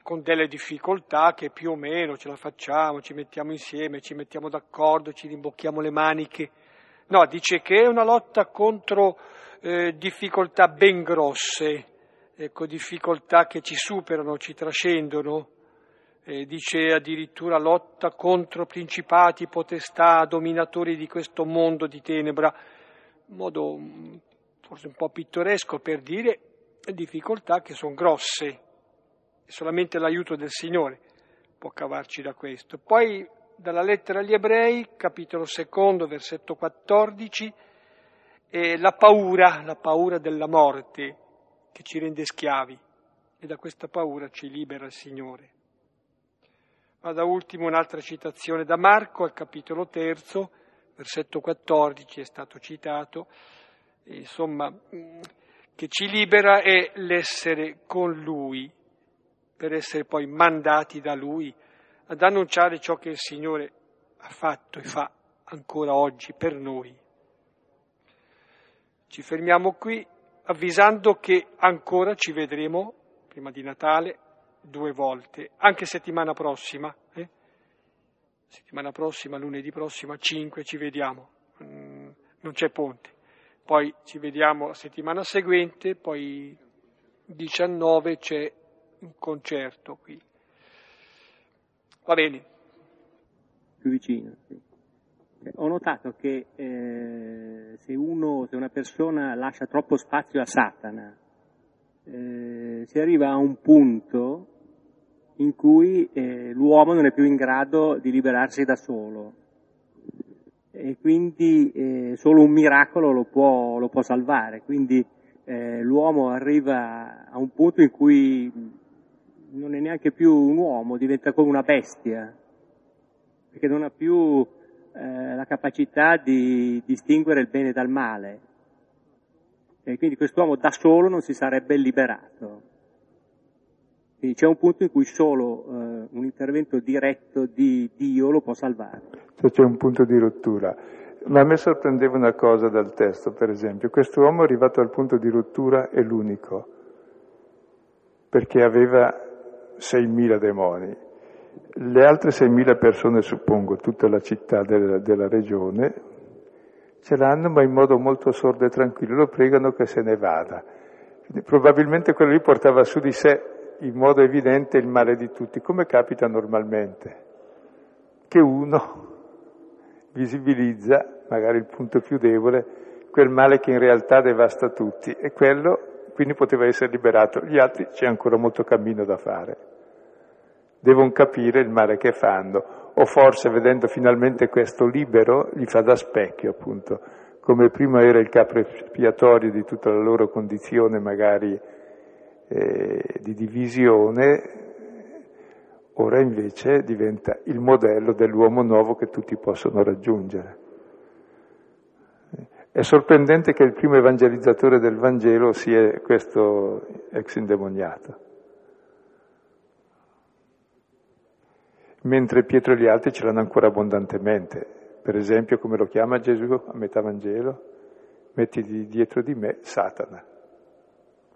con delle difficoltà che più o meno ce la facciamo, ci mettiamo insieme, ci mettiamo d'accordo, ci rimbocchiamo le maniche. No, dice che è una lotta contro eh, difficoltà ben grosse, ecco, difficoltà che ci superano, ci trascendono. Eh, dice addirittura lotta contro principati, potestà, dominatori di questo mondo di tenebra, in modo mm, forse un po' pittoresco per dire difficoltà che sono grosse, solamente l'aiuto del Signore può cavarci da questo. Poi dalla lettera agli ebrei, capitolo secondo, versetto 14, è la paura, la paura della morte che ci rende schiavi e da questa paura ci libera il Signore. Ma da ultimo un'altra citazione da Marco al capitolo terzo, versetto 14 è stato citato, insomma, che ci libera è l'essere con Lui, per essere poi mandati da Lui ad annunciare ciò che il Signore ha fatto e fa ancora oggi per noi. Ci fermiamo qui avvisando che ancora ci vedremo prima di Natale due volte, anche settimana prossima. Eh? Settimana prossima, lunedì prossimo, a 5 ci vediamo, mm, non c'è ponte. Poi ci vediamo la settimana seguente, poi 19 c'è un concerto qui. Va bene. Più vicino, sì. Ho notato che eh, se, uno, se una persona lascia troppo spazio a Satana, eh, si arriva a un punto in cui eh, l'uomo non è più in grado di liberarsi da solo e quindi eh, solo un miracolo lo può, lo può salvare. Quindi eh, l'uomo arriva a un punto in cui non è neanche più un uomo, diventa come una bestia, perché non ha più eh, la capacità di distinguere il bene dal male. E quindi quest'uomo da solo non si sarebbe liberato. Quindi c'è un punto in cui solo eh, un intervento diretto di Dio lo può salvare. Cioè c'è un punto di rottura. Ma a me sorprendeva una cosa dal testo, per esempio. Quest'uomo arrivato al punto di rottura è l'unico, perché aveva 6.000 demoni. Le altre 6.000 persone, suppongo, tutta la città della, della regione, ce l'hanno ma in modo molto sordo e tranquillo, lo pregano che se ne vada. Probabilmente quello lì portava su di sé in modo evidente il male di tutti, come capita normalmente, che uno visibilizza magari il punto più debole, quel male che in realtà devasta tutti e quello quindi poteva essere liberato. Gli altri c'è ancora molto cammino da fare. Devono capire il male che fanno, o forse vedendo finalmente questo libero gli fa da specchio, appunto, come prima era il capo espiatorio di tutta la loro condizione magari eh, di divisione, ora invece diventa il modello dell'uomo nuovo che tutti possono raggiungere. È sorprendente che il primo evangelizzatore del Vangelo sia questo ex indemoniato. Mentre Pietro e gli altri ce l'hanno ancora abbondantemente. Per esempio, come lo chiama Gesù a metà Vangelo? Mettiti dietro di me Satana,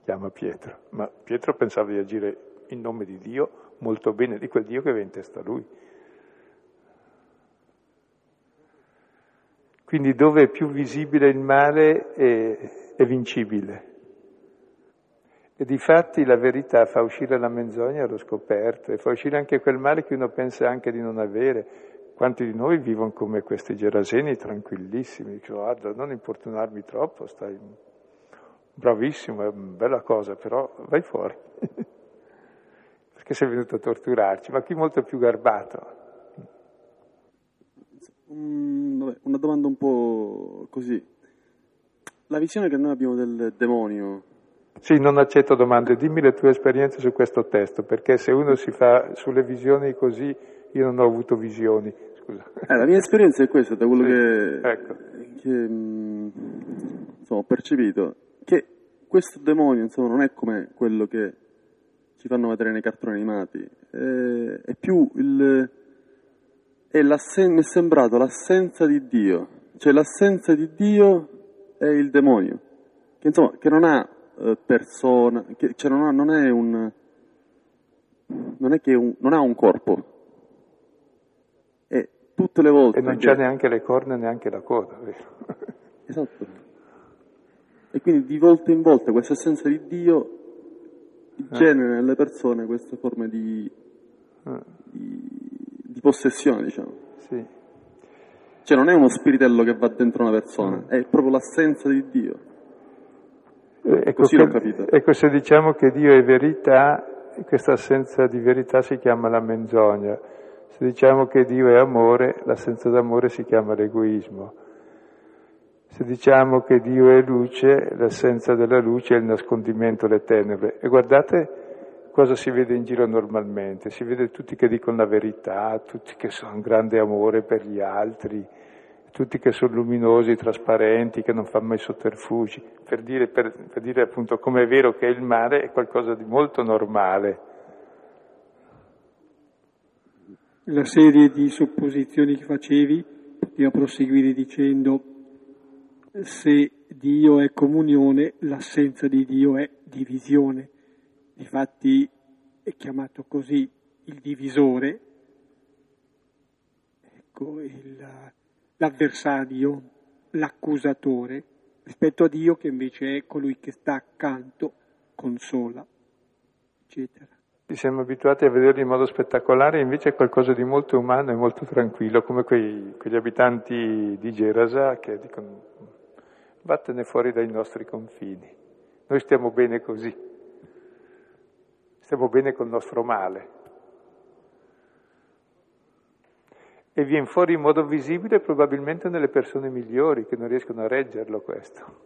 chiama Pietro. Ma Pietro pensava di agire in nome di Dio molto bene, di quel Dio che aveva in testa lui. Quindi dove è più visibile il male è, è vincibile. E di fatti la verità fa uscire la menzogna allo scoperto e fa uscire anche quel male che uno pensa anche di non avere. Quanti di noi vivono come questi geraseni tranquillissimi, dicono guarda non importunarmi troppo, stai bravissimo, è una bella cosa, però vai fuori. Perché sei venuto a torturarci? Ma qui molto più garbato. Mm, una domanda un po' così. La visione che noi abbiamo del demonio. Sì, non accetto domande, dimmi le tue esperienze su questo testo, perché se uno si fa sulle visioni così io non ho avuto visioni. Scusa. Eh, la mia esperienza è questa, da quello sì, che, ecco. che mm, insomma, ho percepito, che questo demonio insomma, non è come quello che ci fanno vedere nei cartoni animati, è, è più il... È mi è sembrato l'assenza di Dio, cioè l'assenza di Dio è il demonio, che insomma che non ha eh, persona, che, cioè non, ha, non è un... non è che un, non ha un corpo, tutte le volte. E non che... c'è neanche le corna e neanche la coda, vero? Esatto. E quindi di volta in volta questa assenza di Dio genera nelle persone queste forme di, Ah. di, di possessione, diciamo. Sì. Cioè non è uno spiritello che va dentro una persona, è proprio l'assenza di Dio. Eh, Ecco, che- ecco, se diciamo che Dio è verità, questa assenza di verità si chiama la menzogna. Se diciamo che Dio è amore, l'assenza d'amore si chiama l'egoismo. Se diciamo che Dio è luce, l'assenza della luce è il nascondimento, le tenebre. E guardate cosa si vede in giro normalmente. Si vede tutti che dicono la verità, tutti che sono un grande amore per gli altri, tutti che sono luminosi, trasparenti, che non fanno mai sotterfugi, per dire, per, per dire appunto come è vero che il male è qualcosa di molto normale. La serie di supposizioni che facevi poteva proseguire dicendo se Dio è comunione, l'assenza di Dio è divisione. Difatti è chiamato così il divisore, ecco, il- l'avversario, l'accusatore, rispetto a Dio che invece è colui che sta accanto, consola, eccetera. Ci siamo abituati a vederlo in modo spettacolare, invece è qualcosa di molto umano e molto tranquillo, come quei- quegli abitanti di Gerasa che dicono vattene fuori dai nostri confini. Noi stiamo bene così, stiamo bene col nostro male. E viene fuori in modo visibile probabilmente nelle persone migliori che non riescono a reggerlo questo,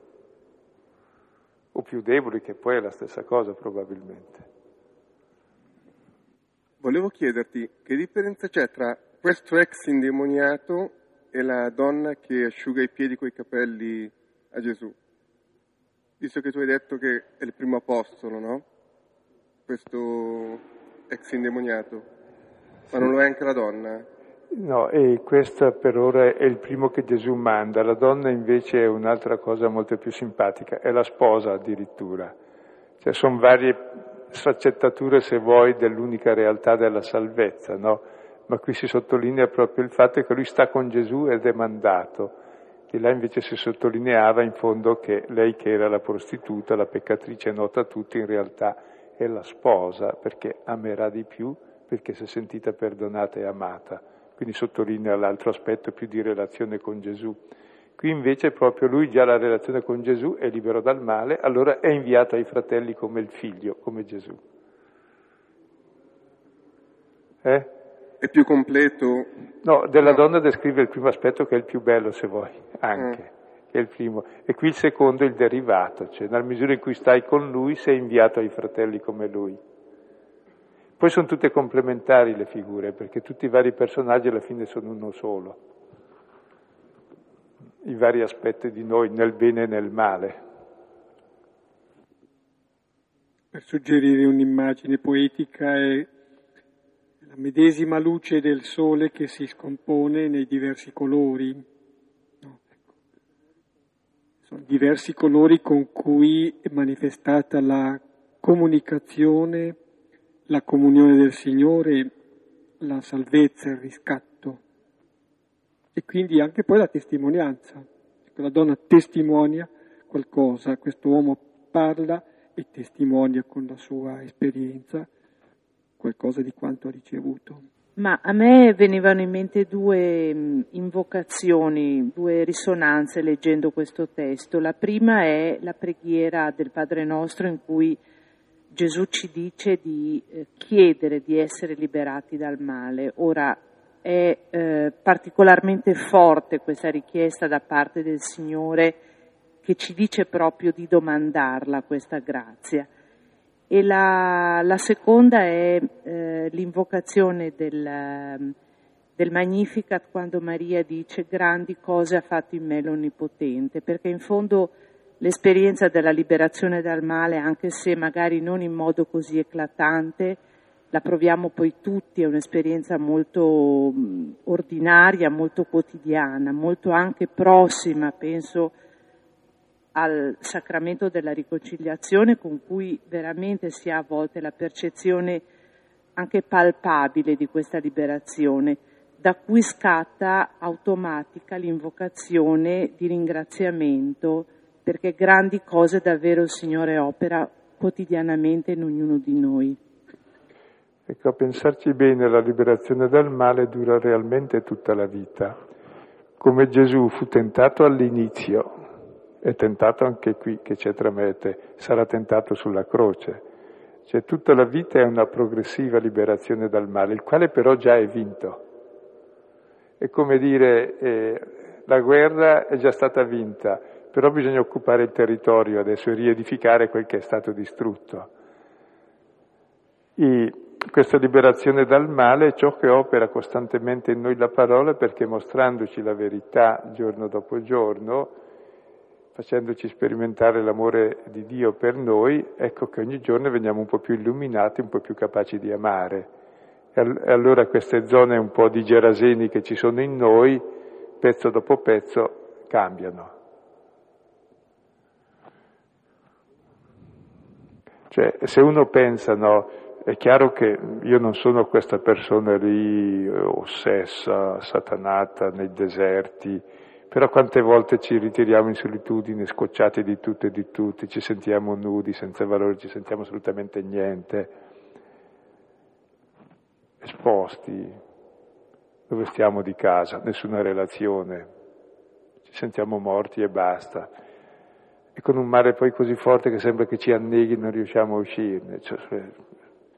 o più deboli, che poi è la stessa cosa probabilmente. Volevo chiederti che differenza c'è tra questo ex indemoniato e la donna che asciuga i piedi coi capelli a Gesù. Visto che tu hai detto che è il primo apostolo, no? Questo ex indemoniato. Ma non lo è anche la donna? No, e questo per ora è il primo che Gesù manda, la donna invece è un'altra cosa molto più simpatica, è la sposa addirittura. Cioè sono varie sfaccettature, se vuoi, dell'unica realtà della salvezza, no? Ma qui si sottolinea proprio il fatto che lui sta con Gesù ed è mandato. Di là invece si sottolineava in fondo che lei che era la prostituta, la peccatrice nota a tutti, in realtà è la sposa, perché amerà di più, perché si è sentita perdonata e amata. Quindi sottolinea l'altro aspetto più di relazione con Gesù. Qui invece proprio lui già la relazione con Gesù è libero dal male, allora è inviato ai fratelli come il figlio, come Gesù. Eh? È più completo? No, della No. donna descrive il primo aspetto che è il più bello, se vuoi, anche, che è il primo. E qui il secondo è il derivato, cioè nella misura in cui stai con lui sei inviato ai fratelli come lui. Poi sono tutte complementari le figure, perché tutti i vari personaggi alla fine sono uno solo. I vari aspetti di noi, nel bene e nel male. Per suggerire un'immagine poetica è la medesima luce del sole che si scompone nei diversi colori. Ecco. Sono diversi colori con cui è manifestata la comunicazione, la comunione del Signore, la salvezza, il riscatto e quindi anche poi la testimonianza. La donna testimonia qualcosa, questo uomo parla e testimonia con la sua esperienza qualcosa di quanto ha ricevuto. Ma a me venivano in mente due mm, invocazioni, due risonanze leggendo questo testo. La prima è la preghiera del Padre nostro in cui Gesù ci dice di eh, chiedere di essere liberati dal male. Ora è eh, particolarmente forte questa richiesta da parte del Signore che ci dice proprio di domandarla questa grazia. E la, la seconda è eh, l'invocazione del, del Magnificat quando Maria dice grandi cose ha fatto in me l'Onnipotente, perché in fondo l'esperienza della liberazione dal male, anche se magari non in modo così eclatante, la proviamo poi tutti, è un'esperienza molto ordinaria, molto quotidiana, molto anche prossima, penso, al sacramento della riconciliazione con cui veramente si ha a volte la percezione anche palpabile di questa liberazione, da cui scatta automatica l'invocazione di ringraziamento perché grandi cose davvero il Signore opera quotidianamente in ognuno di noi. Ecco, a pensarci bene, la liberazione dal male dura realmente tutta la vita. Come Gesù fu tentato all'inizio, è tentato anche qui che c'è Tramete, sarà tentato sulla croce. Cioè tutta la vita è una progressiva liberazione dal male, il quale però già è vinto. È come dire, eh, la guerra è già stata vinta, però bisogna occupare il territorio adesso e riedificare quel che è stato distrutto. E questa liberazione dal male è ciò che opera costantemente in noi la parola perché mostrandoci la verità giorno dopo giorno, facendoci sperimentare l'amore di Dio per noi, ecco che ogni giorno veniamo un po' più illuminati, un po' più capaci di amare. E allora queste zone un po' di geraseni che ci sono in noi, pezzo dopo pezzo, cambiano. Cioè, se uno pensa, no, è chiaro che io non sono questa persona lì ossessa, satanata nei deserti, però quante volte ci ritiriamo in solitudine, scocciati di tutto e di tutti, ci sentiamo nudi, senza valore, ci sentiamo assolutamente niente, esposti, dove stiamo di casa, nessuna relazione, ci sentiamo morti e basta. E con un mare poi così forte che sembra che ci anneghi non riusciamo a uscirne. Cioè,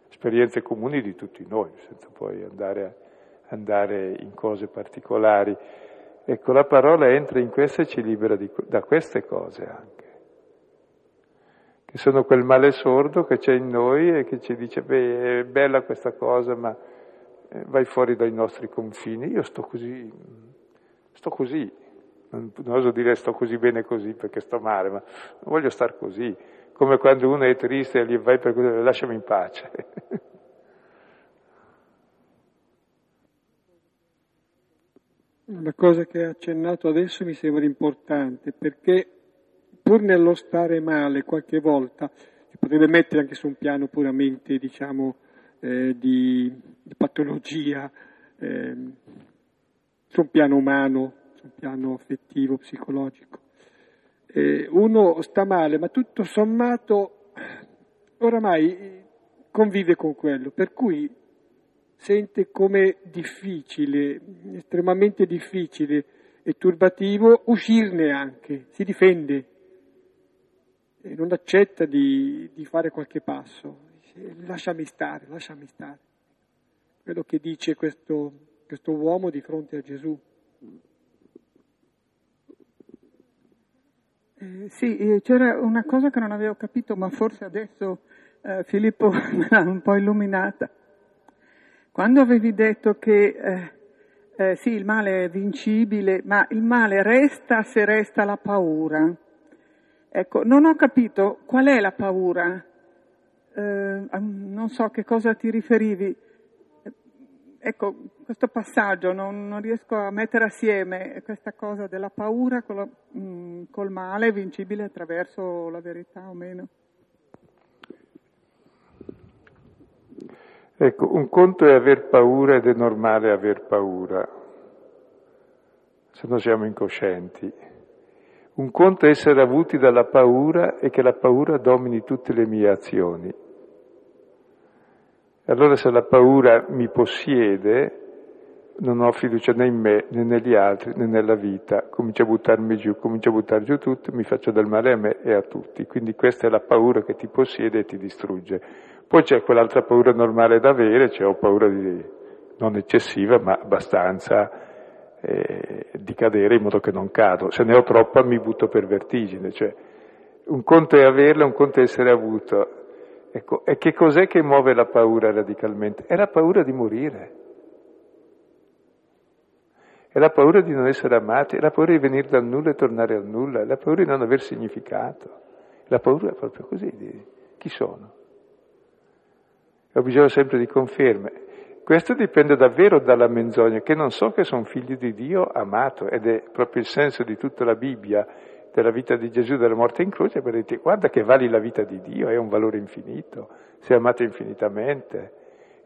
esperienze comuni di tutti noi, senza poi andare, andare in cose particolari. Ecco, la parola entra in questo e ci libera di, da queste cose anche, che sono quel male sordo che c'è in noi e che ci dice, beh, è bella questa cosa, ma eh, vai fuori dai nostri confini. Io sto così, sto così, non, non oso dire sto così bene così perché sto male, ma voglio star così, come quando uno è triste e gli vai per così, lasciami in pace. La cosa che ha accennato adesso mi sembra importante perché pur nello stare male qualche volta si potrebbe mettere anche su un piano puramente diciamo eh, di, di, patologia, eh, su un piano umano, su un piano affettivo, psicologico. Eh, uno sta male ma tutto sommato oramai convive con quello, per cui sente come difficile, estremamente difficile e turbativo uscirne anche, si difende e non accetta di, di fare qualche passo, lasciami stare, lasciami stare. Quello che dice questo, questo uomo di fronte a Gesù. Eh, sì, eh, c'era una cosa che non avevo capito, ma forse adesso eh, Filippo me l'ha un po' illuminata. Quando avevi detto che eh, eh, sì, il male è vincibile, ma il male resta se resta la paura. Ecco, non ho capito qual è la paura, non so a che cosa ti riferivi. Ecco, questo passaggio non, non, riesco a mettere assieme questa cosa della paura con lo, mh, mm, col male vincibile attraverso la verità o meno. Ecco, un conto è aver paura ed è normale aver paura, se no siamo incoscienti. Un conto è essere avuti dalla paura e che la paura domini tutte le mie azioni. Allora se la paura mi possiede, non ho fiducia né in me, né negli altri, né nella vita, comincio a buttarmi giù, comincio a buttare giù tutto, mi faccio del male a me e a tutti. Quindi questa è la paura che ti possiede e ti distrugge. Poi c'è quell'altra paura normale da avere, cioè ho paura di, non eccessiva, ma abbastanza eh, di cadere in modo che non cado. Se ne ho troppa mi butto per vertigine, cioè un conto è averla, un conto è essere avuto. Ecco, e che cos'è che muove la paura radicalmente? È la paura di morire. È la paura di non essere amati, è la paura di venire dal nulla e tornare al nulla, è la paura di non aver significato. La paura è proprio così, di chi sono. Ho bisogno sempre di conferme. Questo dipende davvero dalla menzogna, che non so che sono figlio di Dio amato, ed è proprio il senso di tutta la Bibbia, della vita di Gesù, della morte in croce, per dire guarda che vali la vita di Dio, è un valore infinito, sei amato infinitamente,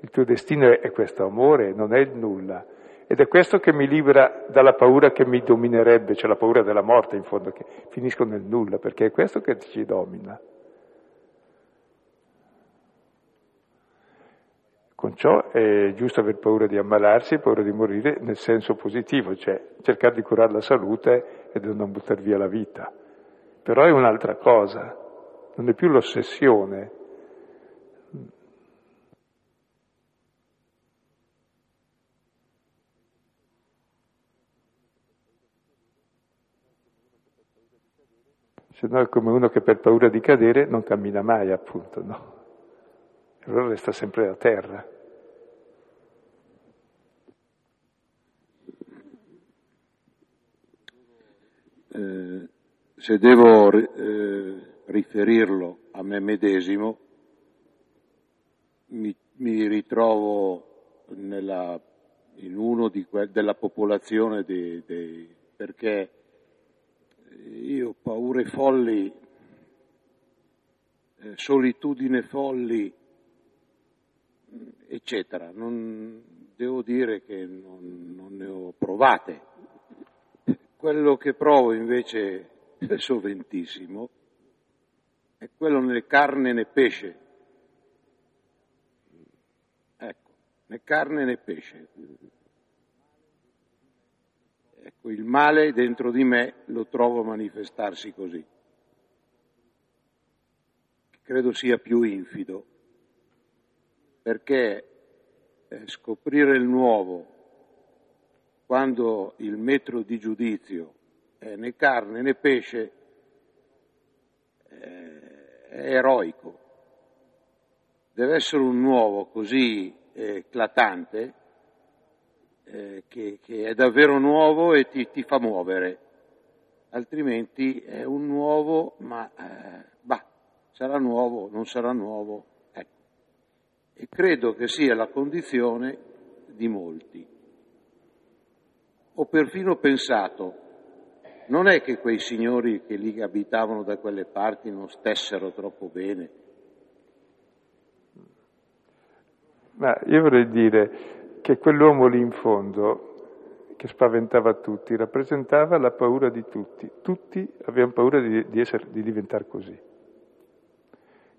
il tuo destino è questo amore, non è il nulla. Ed è questo che mi libera dalla paura che mi dominerebbe, cioè la paura della morte in fondo, che finisco nel nulla, perché è questo che ci domina. Con ciò è giusto aver paura di ammalarsi, paura di morire nel senso positivo, cioè cercare di curare la salute e di non buttare via la vita. Però è un'altra cosa, non è più l'ossessione, se no è come uno che per paura di cadere non cammina mai, appunto, no? Allora resta sempre a terra. Eh, se devo eh, riferirlo a me medesimo, mi, mi ritrovo nella, in uno que- della popolazione dei, dei, perché io ho paure folli, eh, solitudine folli, eccetera. Non, devo dire che non, non ne ho provate. Quello che provo invece soventissimo è quello né carne né pesce. Ecco, né carne né pesce. Ecco, il male dentro di me lo trovo manifestarsi così. Credo sia più infido, perché eh, scoprire il nuovo quando il metro di giudizio è né carne né pesce eh, è eroico. Deve essere un nuovo così eh, eclatante eh, che, che, è davvero nuovo e ti, ti, fa muovere, altrimenti è un nuovo, ma eh, bah, sarà nuovo, non sarà nuovo. Ecco. E credo che sia la condizione di molti. Ho perfino pensato, non è che quei signori che lì abitavano da quelle parti non stessero troppo bene. Ma io vorrei dire, che quell'uomo lì in fondo, che spaventava tutti, rappresentava la paura di tutti. Tutti avevano paura di, di, essere, di diventare così.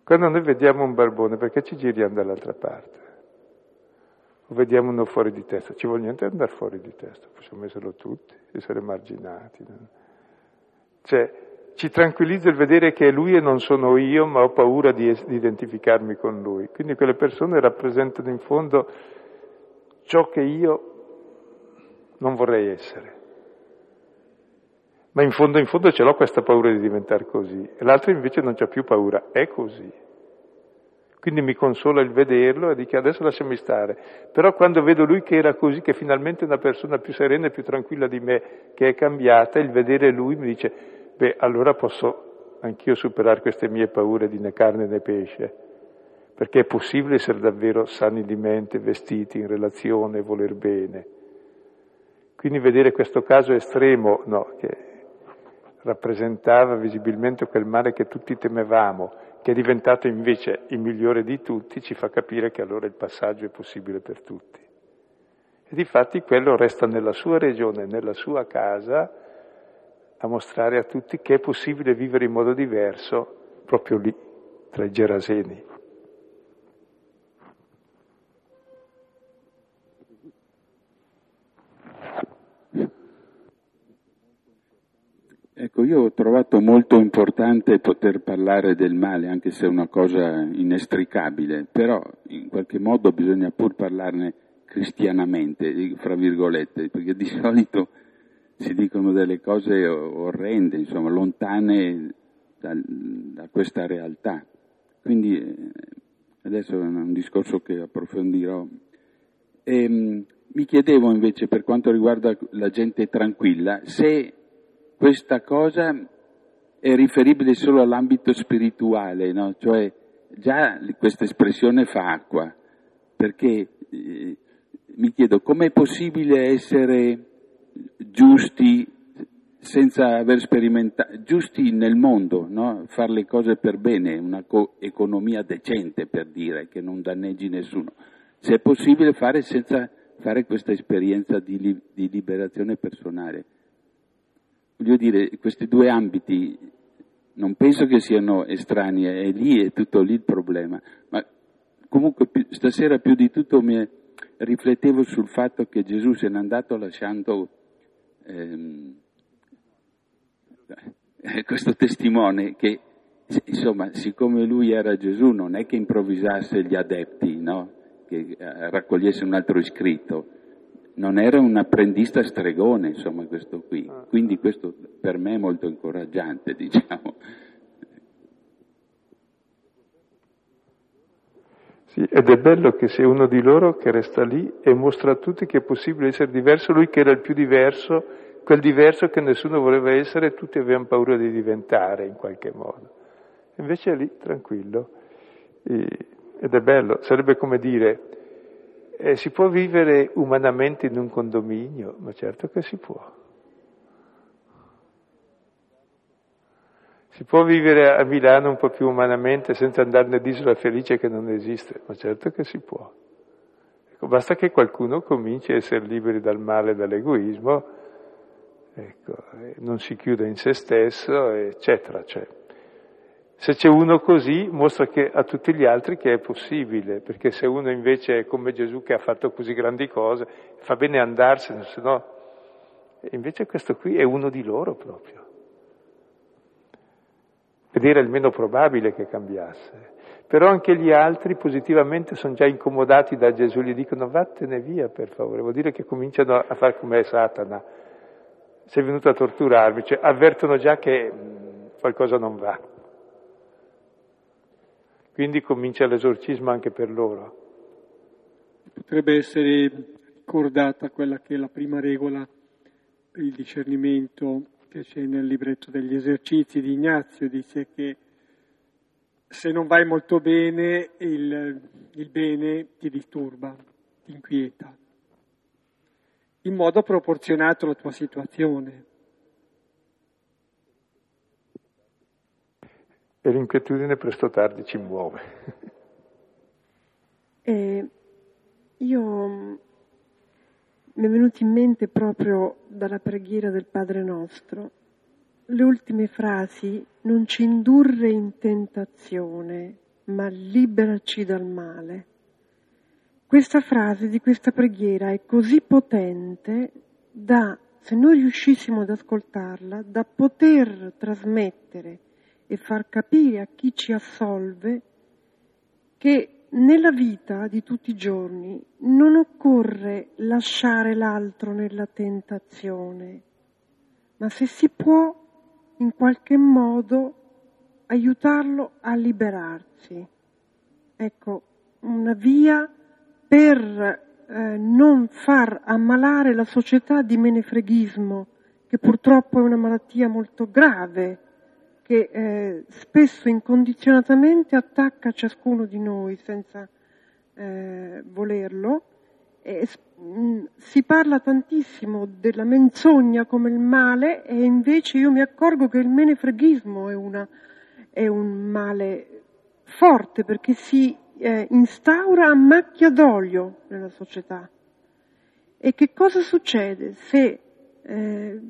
Quando noi vediamo un barbone, perché ci giriamo dall'altra parte? O vediamo uno fuori di testa? Ci vuole niente andare fuori di testa, possiamo esserlo tutti, essere marginati. Cioè, ci tranquillizza il vedere che è lui e non sono io, ma ho paura di, di identificarmi con lui. Quindi quelle persone rappresentano in fondo ciò che io non vorrei essere. Ma in fondo, in fondo ce l'ho questa paura di diventare così, e l'altro invece non c'ha più paura, è così. Quindi mi consola il vederlo e dico adesso lasciami stare. Però quando vedo lui che era così, che finalmente è una persona più serena e più tranquilla di me, che è cambiata, il vedere lui mi dice, beh, allora posso anch'io superare queste mie paure di né carne né pesce perché è possibile essere davvero sani di mente, vestiti in relazione, voler bene. Quindi vedere questo caso estremo, no, che rappresentava visibilmente quel male che tutti temevamo, che è diventato invece il migliore di tutti, ci fa capire che allora il passaggio è possibile per tutti. E difatti quello resta nella sua regione, nella sua casa, a mostrare a tutti che è possibile vivere in modo diverso proprio lì, tra i Geraseni. Ecco, io ho trovato molto importante poter parlare del male, anche se è una cosa inestricabile, però in qualche modo bisogna pur parlarne cristianamente, fra virgolette, perché di solito si dicono delle cose orrende, insomma, lontane da, da questa realtà. Quindi eh, adesso è un discorso che approfondirò. E, ehm, mi chiedevo invece, per quanto riguarda la gente tranquilla, se questa cosa è riferibile solo all'ambito spirituale, no? Cioè, già questa espressione fa acqua, perché eh, mi chiedo com'è possibile essere giusti senza aver sperimentato, giusti nel mondo, no? fare le cose per bene, una co- decente per dire, che non danneggi nessuno. Se è possibile fare senza fare questa esperienza di, li- di liberazione personale. Voglio dire, questi due ambiti non penso che siano estranei, è lì, è tutto lì il problema. Ma comunque stasera più di tutto mi riflettevo sul fatto che Gesù se n'è andato lasciando ehm, questo testimone che, insomma, siccome lui era Gesù, non è che improvvisasse gli adepti, no? che eh, raccogliesse un altro iscritto non era un apprendista stregone, insomma, questo qui. Quindi questo per me è molto incoraggiante, diciamo. Sì, ed è bello che sia uno di loro che resta lì e mostra a tutti che è possibile essere diverso, lui che era il più diverso, quel diverso che nessuno voleva essere, tutti avevano paura di diventare in qualche modo. Invece è lì, tranquillo. Ed è bello, sarebbe come dire, eh, si può vivere umanamente in un condominio? Ma certo che si può. Si può vivere a Milano un po' più umanamente senza andare nell'isola felice che non esiste? Ma certo che si può. Ecco, basta che qualcuno cominci a essere liberi dal male e dall'egoismo, ecco, non si chiuda in se stesso, eccetera. Cioè, se c'è uno così, mostra che, a tutti gli altri che è possibile, perché se uno invece è come Gesù che ha fatto così grandi cose, fa bene andarsene, se no... Invece questo qui è uno di loro proprio. Ed era il meno probabile che cambiasse. Però anche gli altri positivamente sono già incomodati da Gesù, gli dicono vattene via per favore, vuol dire che cominciano a fare come Satana. Sei venuto a torturarmi, cioè avvertono già che mm, qualcosa non va. Quindi comincia l'esorcismo anche per loro. Potrebbe essere ricordata quella che è la prima regola per il discernimento che c'è nel libretto degli esercizi di Ignazio, dice che se non vai molto bene il, il bene ti disturba, ti inquieta, in modo proporzionato alla tua situazione. E l'inquietudine presto tardi ci muove. Eh, io mi è venuto in mente proprio dalla preghiera del Padre nostro le ultime frasi, non ci indurre in tentazione, ma liberaci dal male. Questa frase di questa preghiera è così potente da, se noi riuscissimo ad ascoltarla, da poter trasmettere e far capire a chi ci assolve che nella vita di tutti i giorni non occorre lasciare l'altro nella tentazione, ma se si può in qualche modo aiutarlo a liberarsi. Ecco, una via per eh, non far ammalare la società di menefreghismo, che purtroppo è una malattia molto grave che eh, spesso incondizionatamente attacca ciascuno di noi senza eh, volerlo. E, mh, mm, si parla tantissimo della menzogna come il male e invece io mi accorgo che il menefreghismo è, una, è un male forte perché si eh, instaura a macchia d'olio nella società. E che cosa succede se, eh,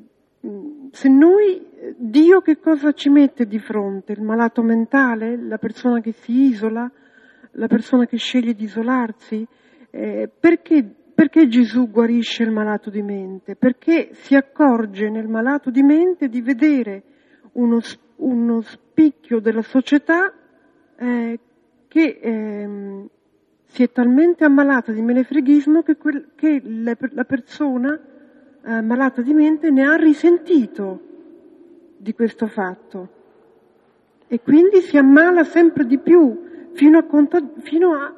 se noi, Dio che cosa ci mette di fronte? Il malato mentale, la persona che si isola, la persona che sceglie di isolarsi? Eh, perché, perché Gesù guarisce il malato di mente? Perché si accorge nel malato di mente di vedere uno, uno spicchio della società eh, che ehm, si è talmente ammalata di menefreghismo che, quel, che la, la, persona eh, malata di mente ne ha risentito di questo fatto e quindi si ammala sempre di più fino a, conta, fino a,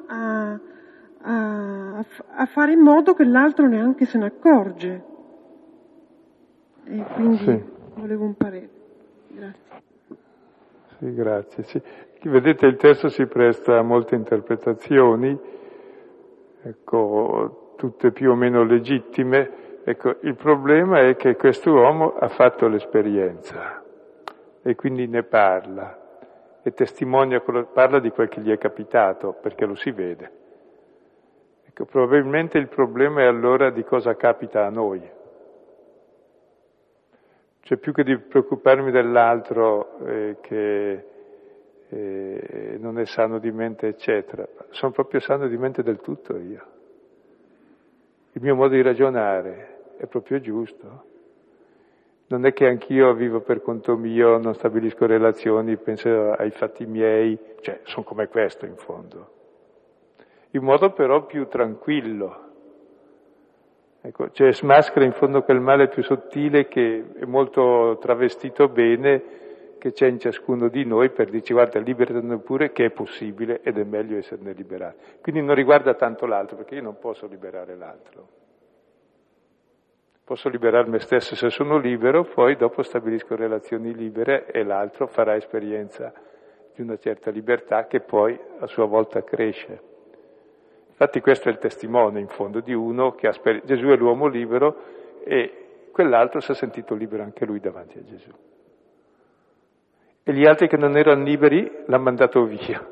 a, a, fare in modo che l'altro neanche se ne accorge. E quindi sì. volevo un parere. Grazie. Sì, grazie. Sì. Vedete, il testo si presta a molte interpretazioni, ecco, tutte più o meno legittime. Ecco, il problema è che questo uomo ha fatto l'esperienza e quindi ne parla e testimonia, parla di quel che gli è capitato, perché lo si vede. Ecco, probabilmente il problema è allora di cosa capita a noi. Cioè più che di preoccuparmi dell'altro eh, che eh, non è sano di mente, eccetera. Sono proprio sano di mente del tutto io. Il mio modo di ragionare è proprio giusto. Non è che anch'io vivo per conto mio, non stabilisco relazioni, penso ai fatti miei, cioè sono come questo in fondo. In modo però più tranquillo. Ecco, cioè smaschera in fondo quel male più sottile che è molto travestito bene che c'è in ciascuno di noi per dirci guarda liberatene pure che è possibile ed è meglio esserne liberati. Quindi non riguarda tanto l'altro perché io non posso liberare l'altro. Posso liberare me stesso se sono libero, poi dopo stabilisco relazioni libere e l'altro farà esperienza di una certa libertà che poi a sua volta cresce. Infatti questo è il testimone in fondo di uno che ha Gesù è l'uomo libero e quell'altro si è sentito libero anche lui davanti a Gesù e gli altri che non erano liberi l'hanno mandato via.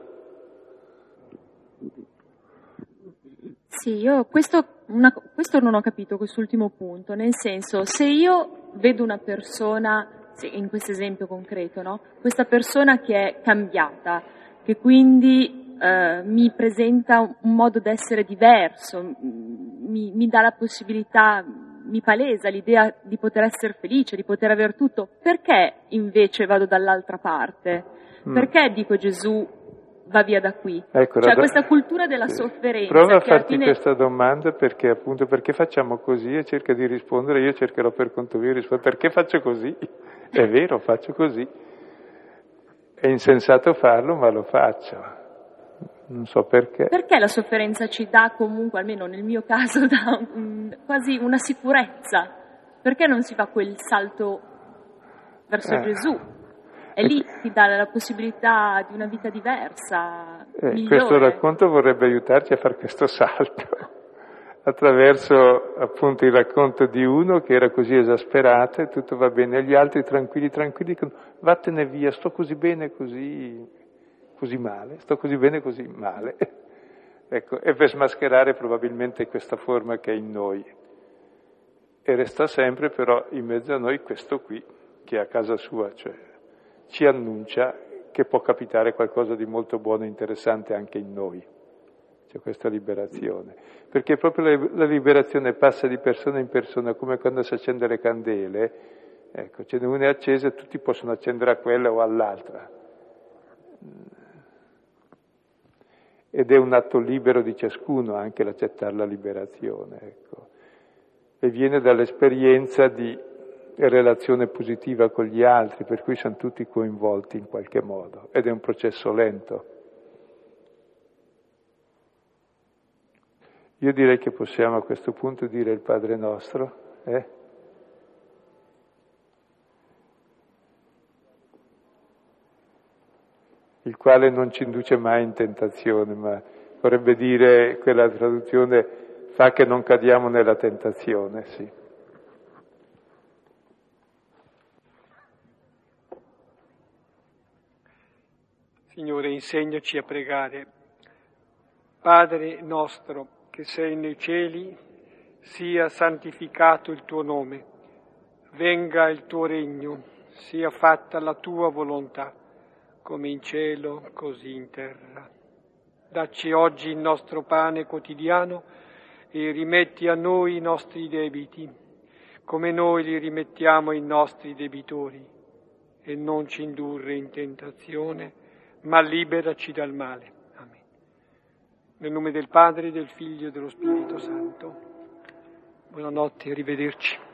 Sì, io questo, una, questo non ho capito, quest'ultimo punto, nel senso, se io vedo una persona, in questo esempio concreto, no? questa persona che è cambiata, che quindi eh, mi presenta un modo d'essere diverso, mi, mi dà la possibilità, mi palesa l'idea di poter essere felice, di poter avere tutto, perché invece vado dall'altra parte? Mm. Perché dico Gesù va via da qui? Ecco, cioè do... questa cultura della sì. sofferenza. Prova a farti fine... questa domanda perché appunto perché facciamo così e cerca di rispondere, io cercherò per conto mio di rispondere perché faccio così? È vero, faccio così. È insensato farlo, ma lo faccio non so perché. Perché la sofferenza ci dà comunque, almeno nel mio caso, dà un, quasi una sicurezza? Perché non si fa quel salto verso eh. Gesù? E lì ti dà la possibilità di una vita diversa. Eh, questo racconto vorrebbe aiutarci a fare questo salto attraverso appunto il racconto di uno che era così esasperato e tutto va bene, e gli altri tranquilli, tranquilli, dicono vattene via, sto così bene così, così male, sto così bene così male. ecco, e per smascherare probabilmente questa forma che è in noi. E resta sempre però in mezzo a noi questo qui, che è a casa sua, cioè ci annuncia che può capitare qualcosa di molto buono e interessante anche in noi. C'è questa liberazione. Perché proprio la, la liberazione passa di persona in persona, come quando si accende le candele, ecco, ce n'è una accesa e tutti possono accendere a quella o all'altra ed è un atto libero di ciascuno anche l'accettare la liberazione. Ecco. E viene dall'esperienza di relazione positiva con gli altri, per cui sono tutti coinvolti in qualche modo ed è un processo lento. Io direi che possiamo a questo punto dire il Padre nostro. Eh? Il quale non ci induce mai in tentazione, ma vorrebbe dire quella traduzione fa che non cadiamo nella tentazione, sì. Signore, insegnaci a pregare. Padre nostro che sei nei cieli, sia santificato il tuo nome, venga il tuo regno, sia fatta la tua volontà, come in cielo, così in terra. Dacci oggi il nostro pane quotidiano e rimetti a noi i nostri debiti, come noi li rimettiamo ai nostri debitori, e non ci indurre in tentazione, ma liberaci dal male. Amen. Nel nome del Padre, del Figlio e dello Spirito Santo. Buonanotte, arrivederci.